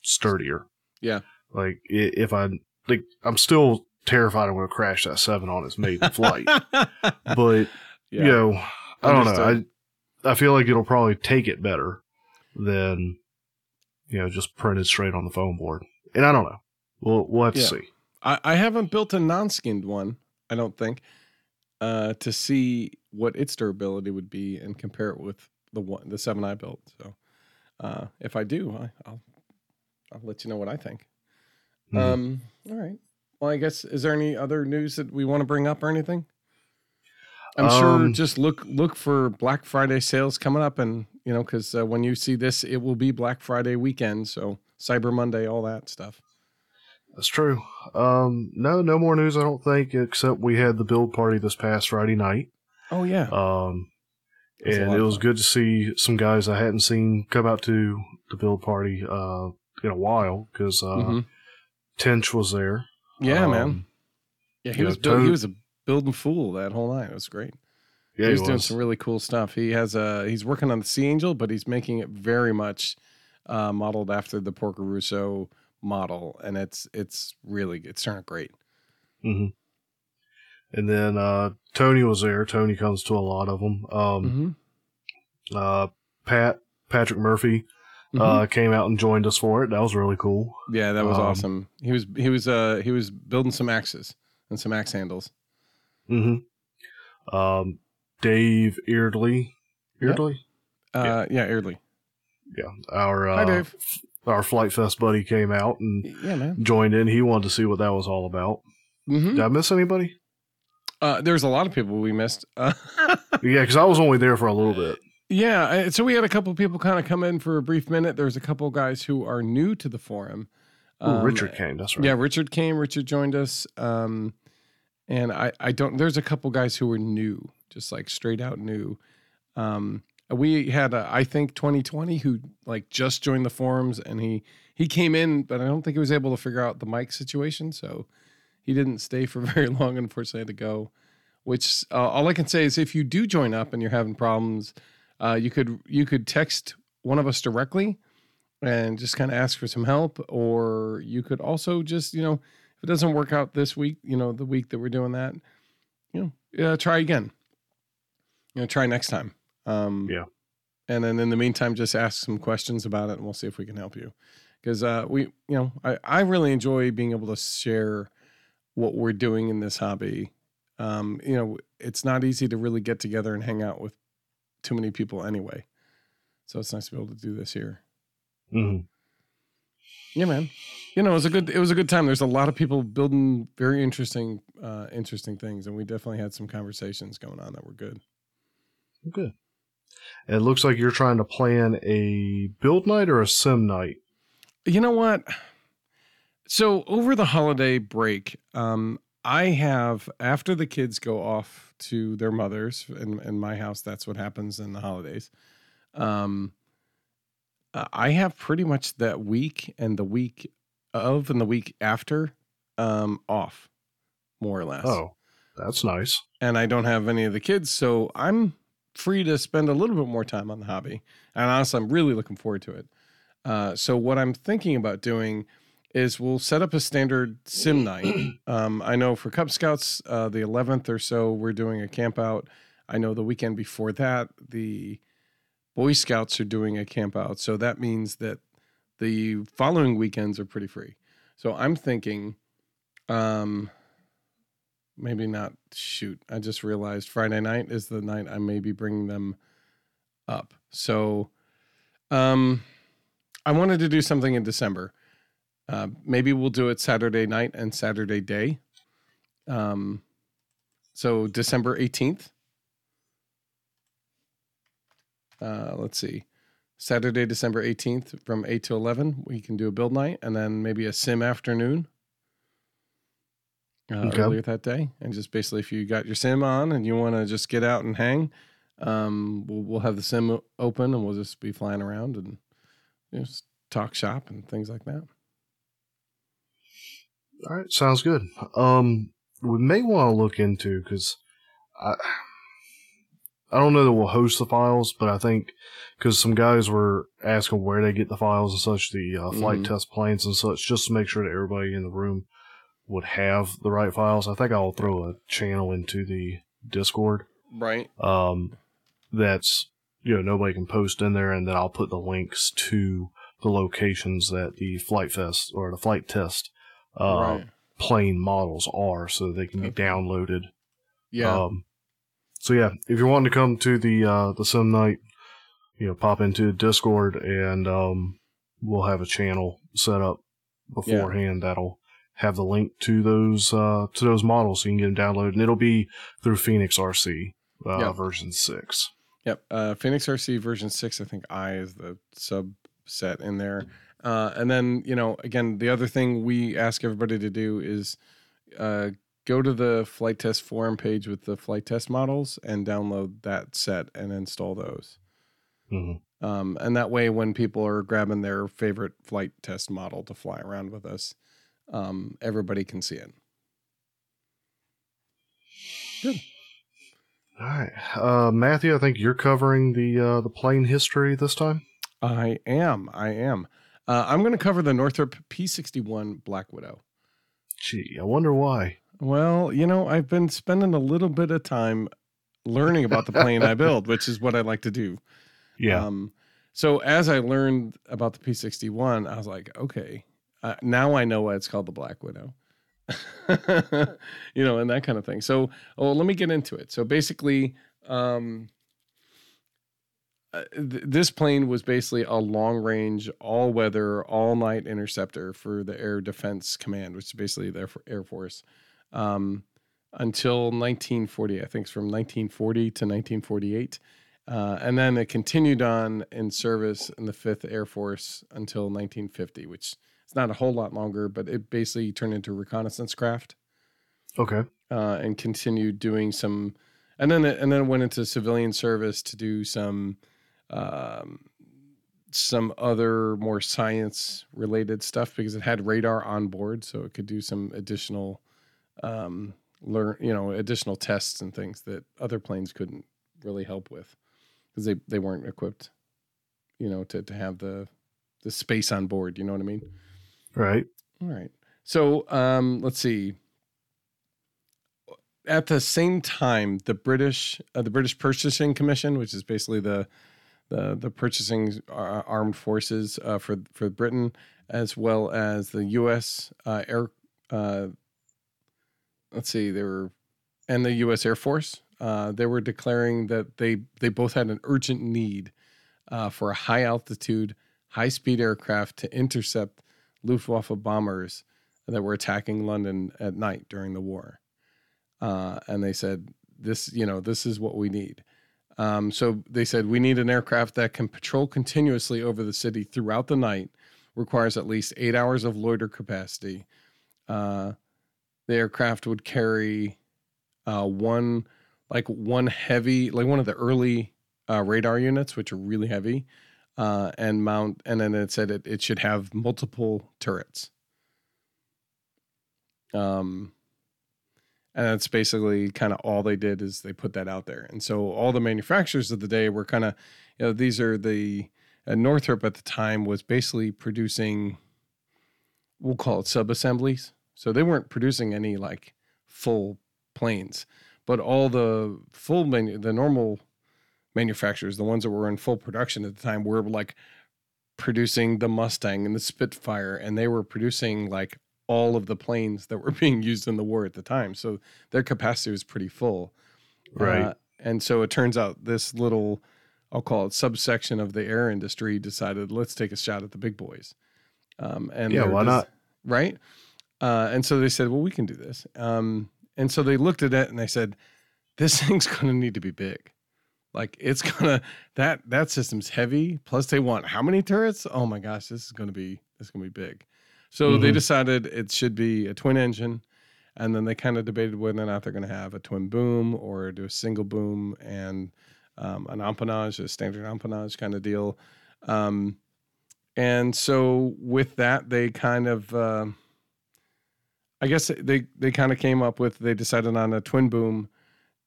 Speaker 1: sturdier.
Speaker 2: Yeah.
Speaker 1: Like if I like, I'm still terrified I'm going to crash that seven on its maiden flight. But
Speaker 2: yeah.
Speaker 1: you know, I don't know. I I feel like it'll probably take it better than you know just printed straight on the foam board. And I don't know. We'll we'll have to
Speaker 2: Yeah.
Speaker 1: see.
Speaker 2: I, I haven't built a non-skinned one. I don't think uh, to see what its durability would be and compare it with the one the seven I built. So uh, if I do, I, I'll I'll let you know what I think.
Speaker 1: Mhm.
Speaker 2: Um, all right. Well, I guess is there any other news that we want to bring up or anything? I'm sure
Speaker 1: Um,
Speaker 2: just look look for Black Friday sales coming up, and you know, because uh, when you see this, it will be Black Friday weekend, so Cyber Monday, all that stuff.
Speaker 1: That's true. Um, no, no more news. I don't think, except we had the build party this past Friday night.
Speaker 2: Oh yeah,
Speaker 1: Um, and it was good to see some guys I hadn't seen come out to the build party uh, in a while because uh,
Speaker 2: Mhm.
Speaker 1: Tench was there.
Speaker 2: yeah, man.
Speaker 1: Um,
Speaker 2: Yeah, he was build, he was a building fool that whole night. It was great.
Speaker 1: Yeah,
Speaker 2: he
Speaker 1: he
Speaker 2: was, doing some really cool stuff. He has a he's working on the Sea Angel, but he's making it very much uh, modeled after the Porco Rosso model, and it's it's really it's turning out great.
Speaker 1: hmm And then uh, Tony was there. Tony comes to a lot of them. Um,
Speaker 2: Mm-hmm.
Speaker 1: uh, Pat Patrick Murphy uh, came out and joined us for it. That was really cool.
Speaker 2: yeah, that was
Speaker 1: um,
Speaker 2: awesome. He was he was uh he was building some axes and some axe handles.
Speaker 1: Mm-hmm. Um, Dave Eardley.
Speaker 2: Yep.
Speaker 1: Eardley?
Speaker 2: Uh, yeah, Eardley.
Speaker 1: Yeah. Our uh,
Speaker 2: Hi, Dave.
Speaker 1: our Flite Fest buddy came out and
Speaker 2: Yeah, man.
Speaker 1: joined in. He wanted to see what that was all about.
Speaker 2: hmm
Speaker 1: Did I miss anybody?
Speaker 2: Uh, there's a lot of people we missed. Uh,
Speaker 1: Yeah, because I was only there for a little bit.
Speaker 2: Yeah, so we had a couple people kind of come in for a brief minute. There's a couple guys who are new to the forum.
Speaker 1: Ooh,
Speaker 2: Um,
Speaker 1: Richard came. That's right.
Speaker 2: Yeah, Richard came. Richard joined us. Um, and I, I don't. There's a couple guys who were new, just like straight out new. Um, we had a, I think 2020 who like just joined the forums, and he he came in, but I don't think he was able to figure out the mic situation, so he didn't stay for very long. Unfortunately, to go. Which uh, all I can say is, if you do join up and you're having problems, uh, you could you could text one of us directly and just kind of ask for some help, or you could also just you know if it doesn't work out this week, you know the week that we're doing that, you know, uh, try again. You know, try next time. Um,
Speaker 1: Yeah.
Speaker 2: And then in the meantime, just ask some questions about it, and we'll see if we can help you. Because uh, we, you know, I, I really enjoy being able to share what we're doing in this hobby. Um, you know, it's not easy to really get together and hang out with too many people anyway. So it's nice to be able to do this here.
Speaker 1: hmm
Speaker 2: Yeah, man. You know, it was a good it was a good time. There's a lot of people building very interesting uh interesting things and we definitely had some conversations going on that were good.
Speaker 1: Good. It looks like you're trying to plan a build night or a sim night.
Speaker 2: You know what? So over the holiday break, um I have after the kids go off to their mothers in in my house that's what happens in the holidays. Um I have pretty much that week and the week of and the week after um off more or less.
Speaker 1: Oh, that's nice.
Speaker 2: and I don't have any of the kids, so I'm free to spend a little bit more time on the hobby. And honestly, I'm really looking forward to it. Uh, so what I'm thinking about doing is we'll set up a standard sim night. Um, I know for Cub Scouts, uh, the 11th or so, we're doing a camp out. I know the weekend before that, the Boy Scouts are doing a camp out. So that means that the following weekends are pretty free. So I'm thinking, um, maybe not. Shoot, I just realized Friday night is the night I may be bringing them up. So, um, I wanted to do something in December. Uh, maybe we'll do it Saturday night and Saturday day. Um, so December 18th. Uh, let's see. Saturday, December 18th from 8 to 11, we can do a build night and then maybe a sim afternoon uh,
Speaker 1: Okay.
Speaker 2: earlier that day. And just basically, if you got your sim on and you want to just get out and hang, um, we'll, we'll have the sim open and we'll just be flying around and you know, just talk shop and things like that.
Speaker 1: All right, sounds good. Um, we may want to look into because I I don't know that we'll host the files, but I think because some guys were asking where they get the files and such, the uh, flight
Speaker 2: Mhm.
Speaker 1: test planes and such, just to make sure that everybody in the room would have the right files. I think I'll throw a channel into the Discord.
Speaker 2: Right.
Speaker 1: Um, that's you know nobody can post in there, and then I'll put the links to the locations that the Flite Fest or the Flite Test uh,
Speaker 2: right.
Speaker 1: plane models are so they can be
Speaker 2: Okay.
Speaker 1: downloaded.
Speaker 2: Yeah.
Speaker 1: Um, so yeah, if you're wanting to come to the uh, the sim night, you know, pop into Discord and um, we'll have a channel set up beforehand that'll have the link to those uh, to those models so you can get them downloaded, and it'll be through Phoenix RC uh,
Speaker 2: Yeah.
Speaker 1: version six.
Speaker 2: Yep. Uh, Phoenix RC version six, I think I is the subset in there. Uh, and then, you know, again, the other thing we ask everybody to do is uh, go to the Flite Test forum page with the Flite Test models and download that set and install those.
Speaker 1: hmm
Speaker 2: Um, and that way, when people are grabbing their favorite Flite Test model to fly around with us, um, everybody can see it. Good.
Speaker 1: All right, uh, Matthew, I think you're covering the uh, the plane history this time.
Speaker 2: I am. I am. Uh, I'm going to cover the Northrop P61 Black Widow.
Speaker 1: Gee, I wonder why.
Speaker 2: Well, you know, I've been spending a little bit of time learning about the plane I build, which is what I like to do.
Speaker 1: Yeah,
Speaker 2: Um, so as I learned about the P61, I was like, okay, uh, now I know why it's called the Black Widow. you know, and that kind of thing. So, oh, let me get into it. So basically, um, uh, th- this plane was basically a long range, all weather, all night interceptor for the Air Defense Command, which is basically the Air, Force, um, until 1940. I think it's from 1940 to 1948. Uh, and then it continued on in service in the 5th Air Force until 1950, which is not a whole lot longer, but it basically turned into a reconnaissance craft
Speaker 1: okay.
Speaker 2: uh, and continued doing some, and then it, and then it went into civilian service to do some, um, some other more science related stuff because it had radar on board, so it could do some additional, um, learn you know additional tests and things that other planes couldn't really help with because they they weren't equipped, you know, to to have the the space on board. You know what I mean?
Speaker 1: Right.
Speaker 2: All right. So um, let's see. At the same time, the British, uh, the British Purchasing Commission, which is basically the the the purchasing uh, armed forces uh, for for Britain, as well as the U.S. Uh, Air. Let's see, they were, and the U.S. Air Force. Uh, they were declaring that they they both had an urgent need uh, for a high altitude, high speed aircraft to intercept Luftwaffe bombers that were attacking London at night during the war. Uh, and they said, "This, you know, this is what we need." Um, so they said, "We need an aircraft that can patrol continuously over the city throughout the night. Requires at least eight hours of loiter capacity. Uh, the aircraft would carry uh, one, like one heavy, like one of the early uh, radar units, which are really heavy." uh, and mount, and then it said it, it should have multiple turrets. Um, and that's basically kind of all they did is they put that out there. And so all the manufacturers of the day were kind of, you know, these are the uh, Northrop at the time was basically producing, we'll call it sub assemblies. So they weren't producing any like full planes, but all the full menu, the normal manufacturers, the ones that were in full production at the time, were like producing the Mustang and the Spitfire, and they were producing like all of the planes that were being used in the war at the time. So their capacity was pretty full.
Speaker 1: Right.
Speaker 2: Uh, and so it turns out this little, I'll call it subsection of the air industry decided, let's take a shot at the big boys. Um, and
Speaker 1: Yeah, why not?
Speaker 2: Right. Uh, and so they said, well, we can do this. Um, and so they looked at it and they said, this thing's going to need to be big. Like it's gonna that that system's heavy. Plus they want how many turrets? Oh my gosh, this is gonna be this is gonna be big. So they
Speaker 1: Mhm.
Speaker 2: decided it should be a twin engine, and then they kind of debated whether or not they're gonna have a twin boom or do a single boom and um, an empennage, a standard empennage kind of deal. Um, and so with that, they kind of, uh, I guess they they kind of came up with they decided on a twin boom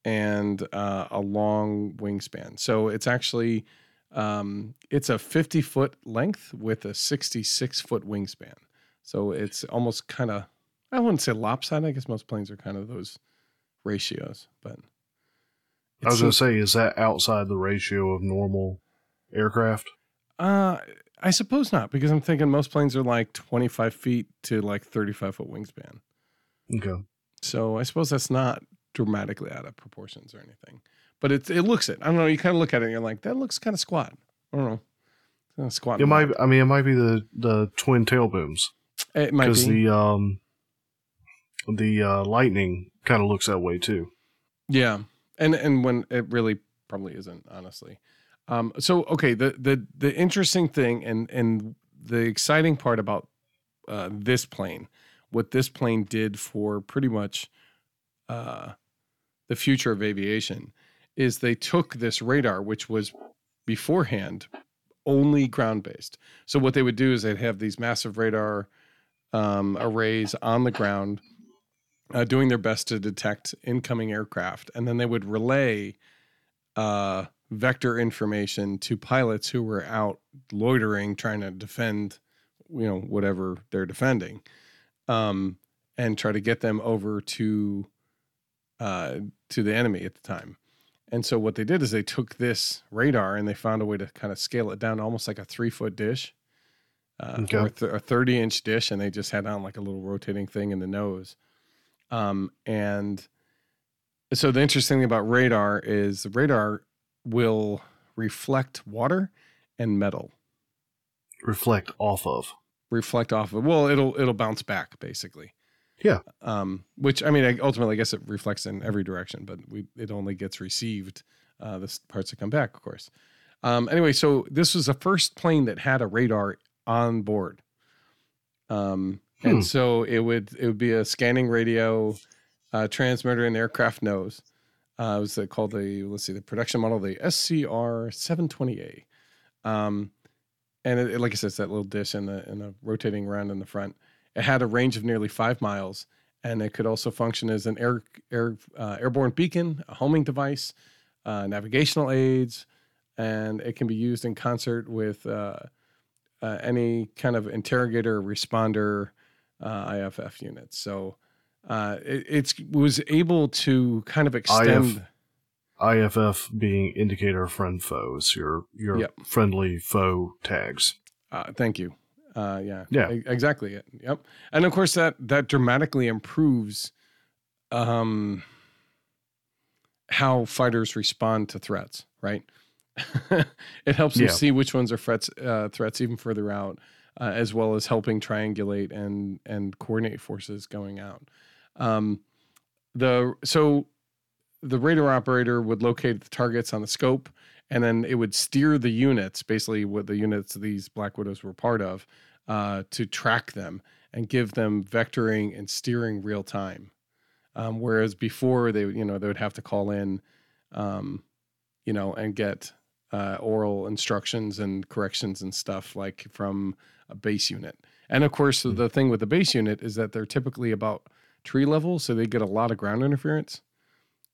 Speaker 2: and uh, a long wingspan. So it's actually um, it's a 50 foot length with a 66 foot wingspan. So it's almost kind of I wouldn't say lopsided. I guess most planes are kind of those ratios, but
Speaker 1: I was going to say, is that outside the ratio of normal aircraft?
Speaker 2: Uh, I suppose not, because I'm thinking most planes are like 25 feet to like 35 foot wingspan.
Speaker 1: Okay.
Speaker 2: So I suppose that's not dramatically out of proportions or anything. But it it looks it. I don't know. You kind of look at it and you're like, that looks kind of squat. I don't know. Kind of squat.
Speaker 1: It might. I mean, it might be the the twin tail booms
Speaker 2: It might
Speaker 1: because
Speaker 2: be.
Speaker 1: the um the uh, lightning kind of looks that way too.
Speaker 2: Yeah, and and when it really probably isn't, honestly. Um, so okay, the the the interesting thing and and the exciting part about uh, this plane, what this plane did for pretty much uh, the future of aviation, is they took this radar, which was beforehand only ground based. So what they would do is they'd have these massive radar um, arrays on the ground uh, doing their best to detect incoming aircraft, and then they would relay uh, vector information to pilots who were out loitering, trying to defend, you know, whatever they're defending, um, and try to get them over to uh, to the enemy at the time. And so what they did is they took this radar and they found a way to kind of scale it down, almost like a three foot dish. Uh,
Speaker 1: Okay.
Speaker 2: or th- a 30 inch dish, and they just had on like a little rotating thing in the nose. Um, and so the interesting thing about radar is the radar will reflect water and metal.
Speaker 1: Reflect off of.
Speaker 2: Reflect off of well, it'll it'll bounce back basically.
Speaker 1: Yeah.
Speaker 2: Um, which I mean, ultimately, I guess it reflects in every direction, but we it only gets received uh, the parts that come back, of course. Um, anyway, so this was the first plane that had a radar on board. Um,
Speaker 1: Hmm.
Speaker 2: and so it would it would be a scanning radio uh, transmitter in aircraft nose. Uh, it was uh, called the let's see the production model the SCR 720A. Um, and it, it- like I said, it's that little dish and the and the rotating around in the front. It had a range of nearly five miles, and it could also function as an air air uh, airborne beacon, a homing device, uh, navigational aids, and it can be used in concert with uh, any kind of interrogator responder uh, IFF units. So uh, it it's, was able to kind of extend.
Speaker 1: IFF being indicator friend foes, your your
Speaker 2: Yep.
Speaker 1: friendly foe tags.
Speaker 2: Uh, thank you. Uh, yeah.
Speaker 1: Yeah.
Speaker 2: exactly. It. Yep. And of course, that that dramatically improves um, how fighters respond to threats. Right. it helps them
Speaker 1: Yeah.
Speaker 2: see which ones are threats uh, threats even further out, uh, as well as helping triangulate and and coordinate forces going out. Um, the so the radar operator would locate the targets on the scope and then it would steer the units, basically what the units these Black Widows were part of, uh, to track them and give them vectoring and steering real time. Um, whereas before they, you know, they would have to call in, um, you know, and get uh, oral instructions and corrections and stuff like from a base unit. And of course,
Speaker 1: Mhm.
Speaker 2: the thing with the base unit is that they're typically about tree level, so they get a lot of ground interference.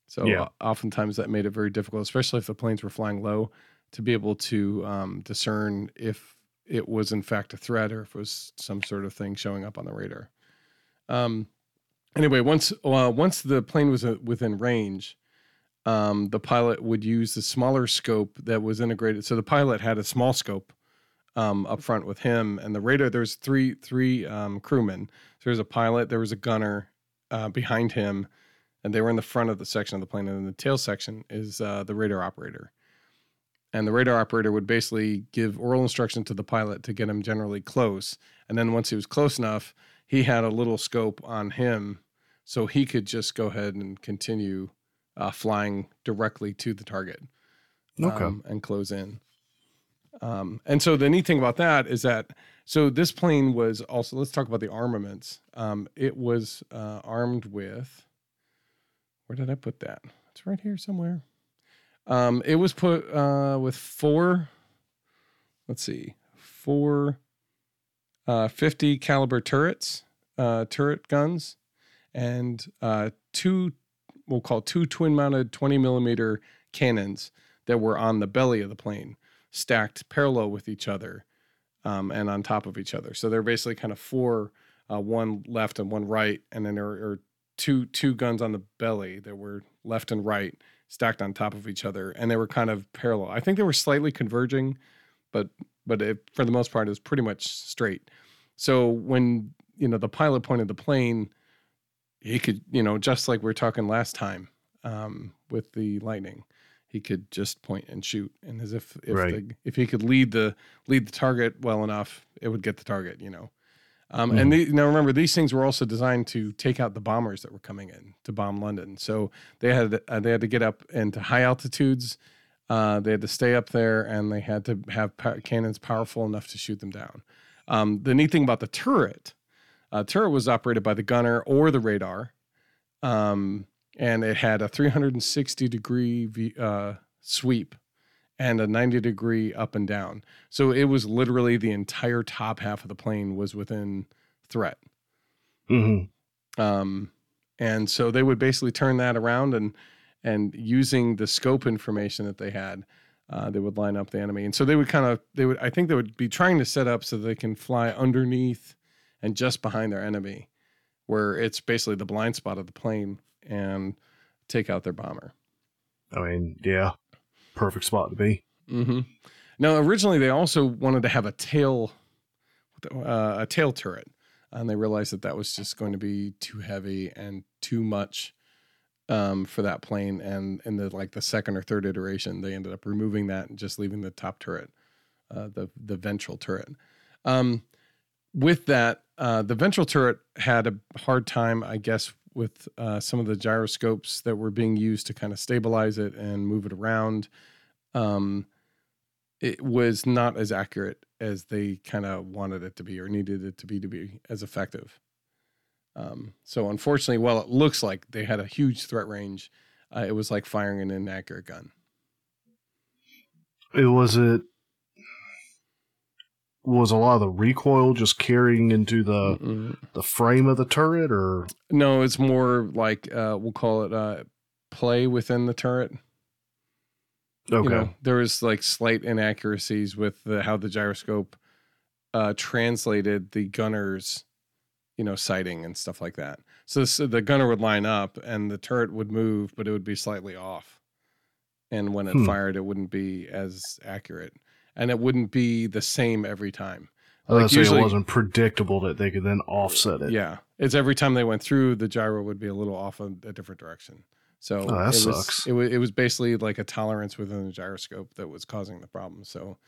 Speaker 2: So
Speaker 1: Yeah.
Speaker 2: uh, oftentimes that made it very difficult, especially if the planes were flying low, to be able to um, discern if it was in fact a threat or if it was some sort of thing showing up on the radar. Um, anyway, once uh, once the plane was uh, within range, um, the pilot would use the smaller scope that was integrated. So the pilot had a small scope um, up front with him, and the radar. There's three three um, crewmen. So there's a pilot, there was a gunner uh, behind him, and they were in the front of the section of the plane. And in the tail section is uh, the radar operator. And the radar operator would basically give oral instruction to the pilot to get him generally close. And then once he was close enough, he had a little scope on him, so he could just go ahead and continue uh, flying directly to the target
Speaker 1: Okay.
Speaker 2: um, and close in. Um, and so the neat thing about that is that so this plane was also let's talk about the armaments. Um, it was uh, armed with where did I put that? It's right here somewhere. Um, it was put uh, with four. Let's see, four uh, 50 caliber turrets, uh, turret guns, and uh, two we'll call two twin mounted 20 millimeter cannons that were on the belly of the plane, stacked parallel with each other um, and on top of each other. So they're basically kind of four, uh, one left and one right, and then there are two two guns on the belly that were left and right stacked on top of each other, and they were kind of parallel. I think they were slightly converging, but but it, for the most part, it was pretty much straight. So when you know the pilot pointed the plane, he could you know just like we are talking last time um, with the lightning, he could just point and shoot, and as if if
Speaker 1: Right.
Speaker 2: the, if he could lead the lead the target well enough, it would get the target. You know. Um, And the, now remember, these things were also designed to take out the bombers that were coming in to bomb London. So they had uh, they had to get up into high altitudes. Uh, they had to stay up there, and they had to have pa- cannons powerful enough to shoot them down. Um, the neat thing about the turret, uh, turret was operated by the gunner or the radar, um, and it had a 360 degree v, uh, sweep and a 90 degree up and down. So it was literally the entire top half of the plane was within threat.
Speaker 1: hmm
Speaker 2: Um, and so they would basically turn that around and and using the scope information that they had, uh, they would line up the enemy. And so they would kind of they would I think they would be trying to set up so they can fly underneath and just behind their enemy, where it's basically the blind spot of the plane and take out their bomber.
Speaker 1: I mean, yeah, perfect spot to be.
Speaker 2: Mm-hmm. Now, originally they also wanted to have a tail, uh, a tail turret, and they realized that that was just going to be too heavy and too much um, for that plane. And in the like the second or third iteration, they ended up removing that and just leaving the top turret, uh, the the ventral turret. Um, with that, uh, the ventral turret had a hard time, I guess, with uh, some of the gyroscopes that were being used to kind of stabilize it and move it around. Um, it was not as accurate as they kind of wanted it to be or needed it to be to be as effective. Um, so unfortunately, while it looks like they had a huge threat range, uh, it was like firing an inaccurate gun.
Speaker 1: It was it was a lot of the recoil just carrying into the
Speaker 2: Mm-mm.
Speaker 1: the frame of the turret, or
Speaker 2: No, it's more like uh, we'll call it uh, play within the turret.
Speaker 1: okay,
Speaker 2: You know, there was like slight inaccuracies with the, how the gyroscope uh, translated the gunner's, you know, sighting and stuff like that. So, this, the gunner would line up and the turret would move, but it would be slightly off. And when it
Speaker 1: Hmm.
Speaker 2: fired, it wouldn't be as accurate, and it wouldn't be the same every time.
Speaker 1: Was
Speaker 2: like
Speaker 1: say
Speaker 2: usually-
Speaker 1: it wasn't predictable that they could then offset it.
Speaker 2: Yeah, it's every time they went through, the gyro would be a little off in a different direction. So
Speaker 1: Oh, that
Speaker 2: it was,
Speaker 1: sucks.
Speaker 2: It was it was basically like a tolerance within the gyroscope that was causing the problem. So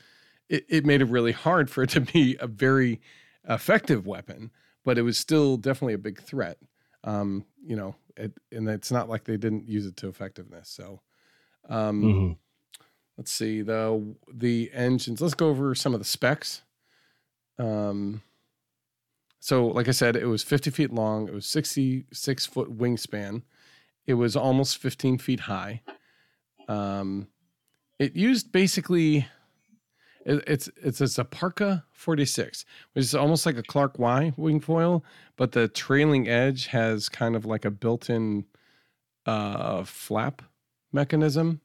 Speaker 2: it, it made it really hard for it to be a very effective weapon, but it was still definitely a big threat. Um, you know, it, and it's not like they didn't use it to effectiveness. So um,
Speaker 1: hmm
Speaker 2: let's see the the engines let's go over some of the specs. Um so like i said it was 50 feet long it was 66 foot wingspan. It was almost 15 feet high. Um it used basically it, it's it's a parka 46 which is almost like a clark y wing foil but the trailing edge has kind of like a built-in uh flap mechanism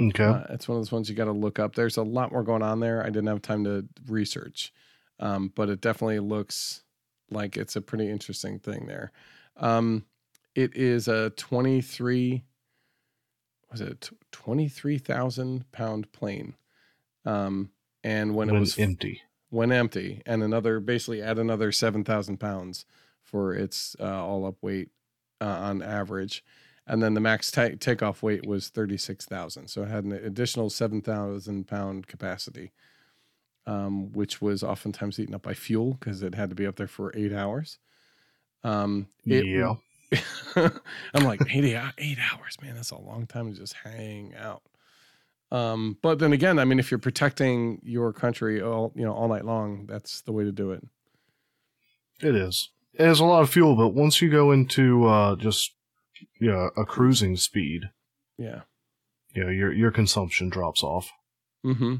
Speaker 1: Okay.
Speaker 2: uh, it's one of those ones you got to look up. There's a lot more going on there. I didn't have time to research, um, but it definitely looks like it's a pretty interesting thing there. Um, it is a 23 was it twenty three thousand pound plane, um, and when,
Speaker 1: when
Speaker 2: it was
Speaker 1: empty.
Speaker 2: when empty, and another basically add another seven thousand pounds for its uh, all up weight uh, on average, and then the max ta- takeoff weight was thirty six thousand, so it had an additional seven thousand pound capacity, um, which was oftentimes eaten up by fuel because it had to be up there for eight hours. Um, it-
Speaker 1: yeah.
Speaker 2: I'm like eight eight hours, man. That's a long time to just hang out. Um, but then again, I mean, if you're protecting your country all you know all night long, that's the way to do it.
Speaker 1: It is. It has a lot of fuel, but once you go into uh, just yeah a cruising speed,
Speaker 2: Yeah.
Speaker 1: yeah, your your consumption drops off.
Speaker 2: Mm-hmm.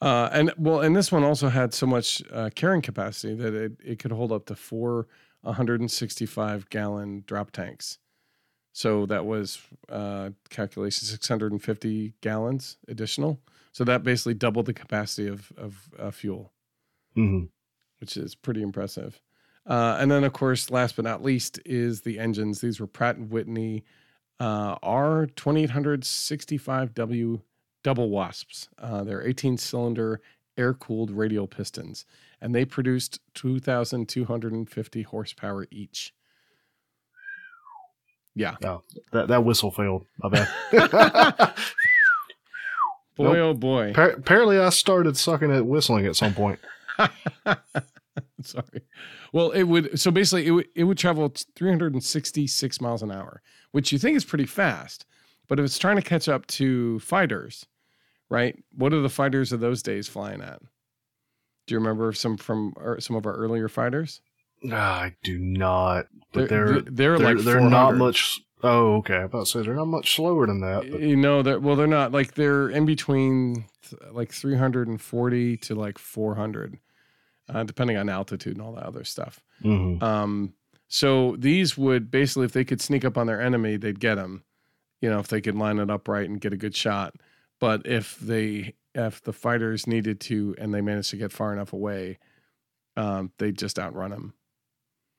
Speaker 2: Uh, and well, and this one also had so much uh, carrying capacity that it, it could hold up to four 165 gallon drop tanks. So that was uh, calculation 650 gallons additional. So that basically doubled the capacity of of uh, fuel,
Speaker 1: hmm
Speaker 2: which is pretty impressive. Uh, and then, of course, last but not least, is the engines. These were Pratt and Whitney uh, R2865W double wasps. Uh, they're 18 cylinder air cooled radial pistons, and they produced 2,250 horsepower each. Yeah.
Speaker 1: That that whistle failed. My bad.
Speaker 2: Boy,
Speaker 1: Nope.
Speaker 2: oh boy.
Speaker 1: Appar- Apparently, I started sucking at whistling at some point.
Speaker 2: Sorry. Well, it would so basically it would it would travel 366 miles an hour, which you think is pretty fast. But if it's trying to catch up to fighters, right? What are the fighters of those days flying at? Do you remember some from or some of our earlier fighters?
Speaker 1: I do not. But
Speaker 2: They're
Speaker 1: they're
Speaker 2: they're,
Speaker 1: they're,
Speaker 2: like
Speaker 1: they're not much. Oh, okay. I about to say they're not much slower than that. But,
Speaker 2: You know that well they're not like they're in between th- like 340 to like 400 uh, depending on altitude and all that other stuff.
Speaker 1: Mhm.
Speaker 2: Um, so these would basically, if they could sneak up on their enemy, they'd get them. You know, if they could line it up right and get a good shot. But if they, if the fighters needed to, and they managed to get far enough away, um, they'd just outrun them.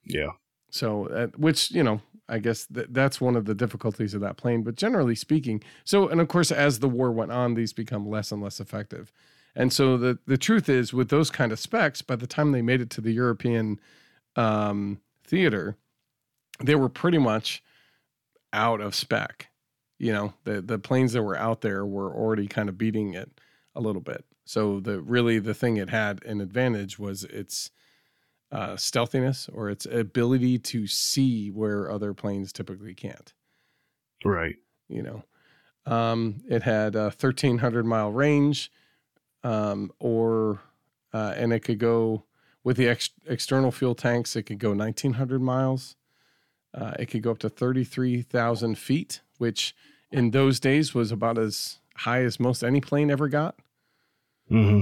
Speaker 1: Yeah.
Speaker 2: So, uh, which you know, I guess th- that's one of the difficulties of that plane. But generally speaking, so and of course, as the war went on, these become less and less effective. And so the the truth is, with those kind of specs, by the time they made it to the European um, theater, they were pretty much out of spec. You know, the the planes that were out there were already kind of beating it a little bit. So the really the thing it had an advantage was its uh, stealthiness or its ability to see where other planes typically can't.
Speaker 1: Right.
Speaker 2: You know, um, it had a 1300 mile range, um, or uh, and it could go with the ex- external fuel tanks. It could go 1900 miles. Uh, it could go up to 33,000 feet, which in those days was about as high as most any plane ever got.
Speaker 1: hmm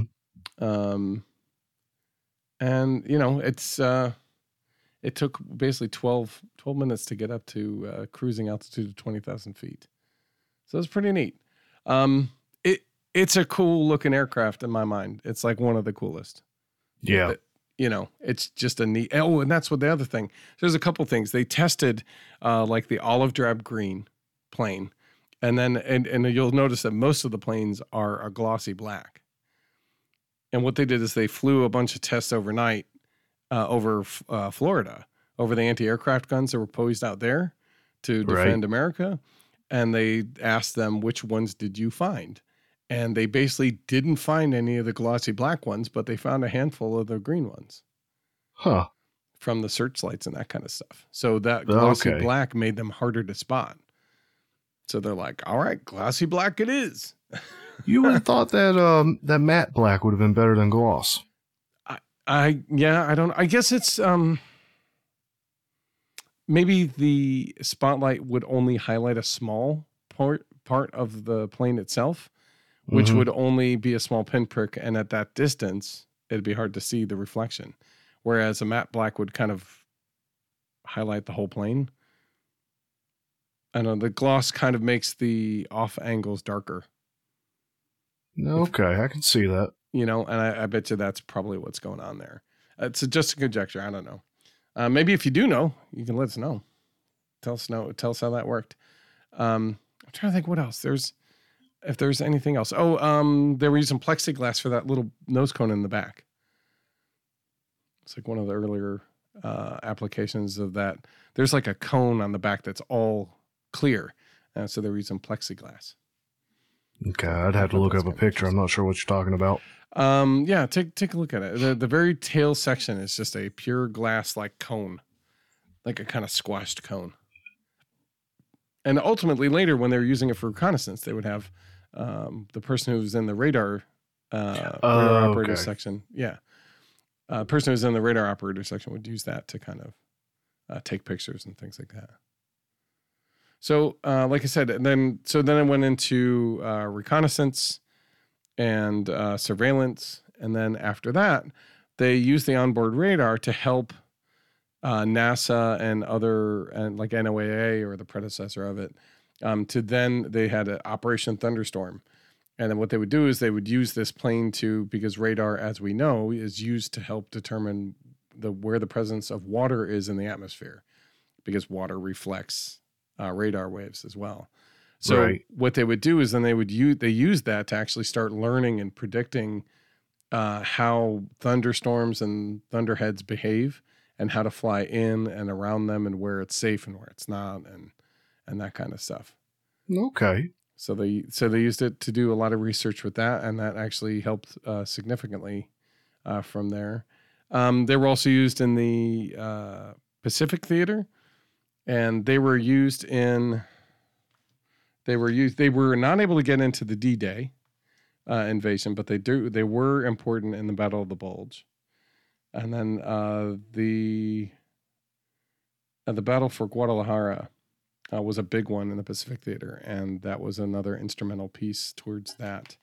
Speaker 2: Um, and you know, it's uh, it took basically 12, 12 minutes to get up to uh, cruising altitude of twenty thousand feet. So it's pretty neat. Um, it's a cool looking aircraft in my mind. It's like one of the coolest.
Speaker 1: Yeah.
Speaker 2: It- you know, it's just a neat. Oh, and that's what the other thing. There's a couple things they tested, uh, like the olive drab green plane, and then and and you'll notice that most of the planes are a glossy black. And what they did is they flew a bunch of tests overnight uh, over uh, Florida, over the anti-aircraft guns that were posed out there to
Speaker 1: Right.
Speaker 2: defend America, and they asked them which ones did you find, and they basically didn't find any of the glossy black ones, but they found a handful of the green ones
Speaker 1: Huh.
Speaker 2: from the searchlights and that kind of stuff. So that glossy
Speaker 1: Okay.
Speaker 2: black made them harder to spot. So they're like, "All right, glossy black it is."
Speaker 1: You would have thought that um that matte black would have been better than gloss.
Speaker 2: I yeah, I don't. I guess it's um maybe the spotlight would only highlight a small part part of the plane itself, which
Speaker 1: Mhm.
Speaker 2: would only be a small pinprick, and at that distance, it'd be hard to see the reflection. Whereas a matte black would kind of highlight the whole plane. I know the gloss kind of makes the off angles darker,
Speaker 1: Okay, I can see that.
Speaker 2: you know, and I, I bet you that's probably what's going on there. It's a, just a conjecture. I don't know. Uh, maybe if you do know, you can let us know. Tell us know. Tell us how that worked. Um, I'm trying to think what else. There's if there's anything else. Oh, um, they were using plexiglass for that little nose cone in the back. It's like one of the earlier uh, applications of that. There's like a cone on the back that's all clear, and so they're using plexiglass.
Speaker 1: Okay, I'd have to look up a picture. I'm not sure what you're talking about.
Speaker 2: Um, yeah, take take a look at it. The the very tail section is just a pure glass like cone, like a kind of squashed cone. And ultimately, later when they were using it for reconnaissance, they would have um, the person who was in the radar uh,
Speaker 1: Oh,
Speaker 2: radar operator
Speaker 1: okay.
Speaker 2: section. Yeah, uh, person who was in the radar operator section would use that to kind of uh, take pictures and things like that. So, uh, like I said, and then so then I went into uh, reconnaissance and uh, surveillance, and then after that, they used the onboard radar to help uh, NASA and other and like NOAA or the predecessor of it. Um, to then they had an Operation Thunderstorm, and then what they would do is they would use this plane to because radar, as we know, is used to help determine the where the presence of water is in the atmosphere, because water reflects uh, radar waves as well. So
Speaker 1: Right.
Speaker 2: what they would do is then they would use they use that to actually start learning and predicting uh, how thunderstorms and thunderheads behave and how to fly in and around them and where it's safe and where it's not and and that kind of stuff.
Speaker 1: Okay.
Speaker 2: So they so they used it to do a lot of research with that, and that actually helped uh, significantly uh, from there. Um, they were also used in the uh, Pacific Theater, and they were used in. They were used. They were not able to get into the D-Day uh, invasion, but they do. They were important in the Battle of the Bulge, and then uh, the uh, the battle for Guadalajara uh, was a big one in the Pacific Theater, and that was another instrumental piece towards that.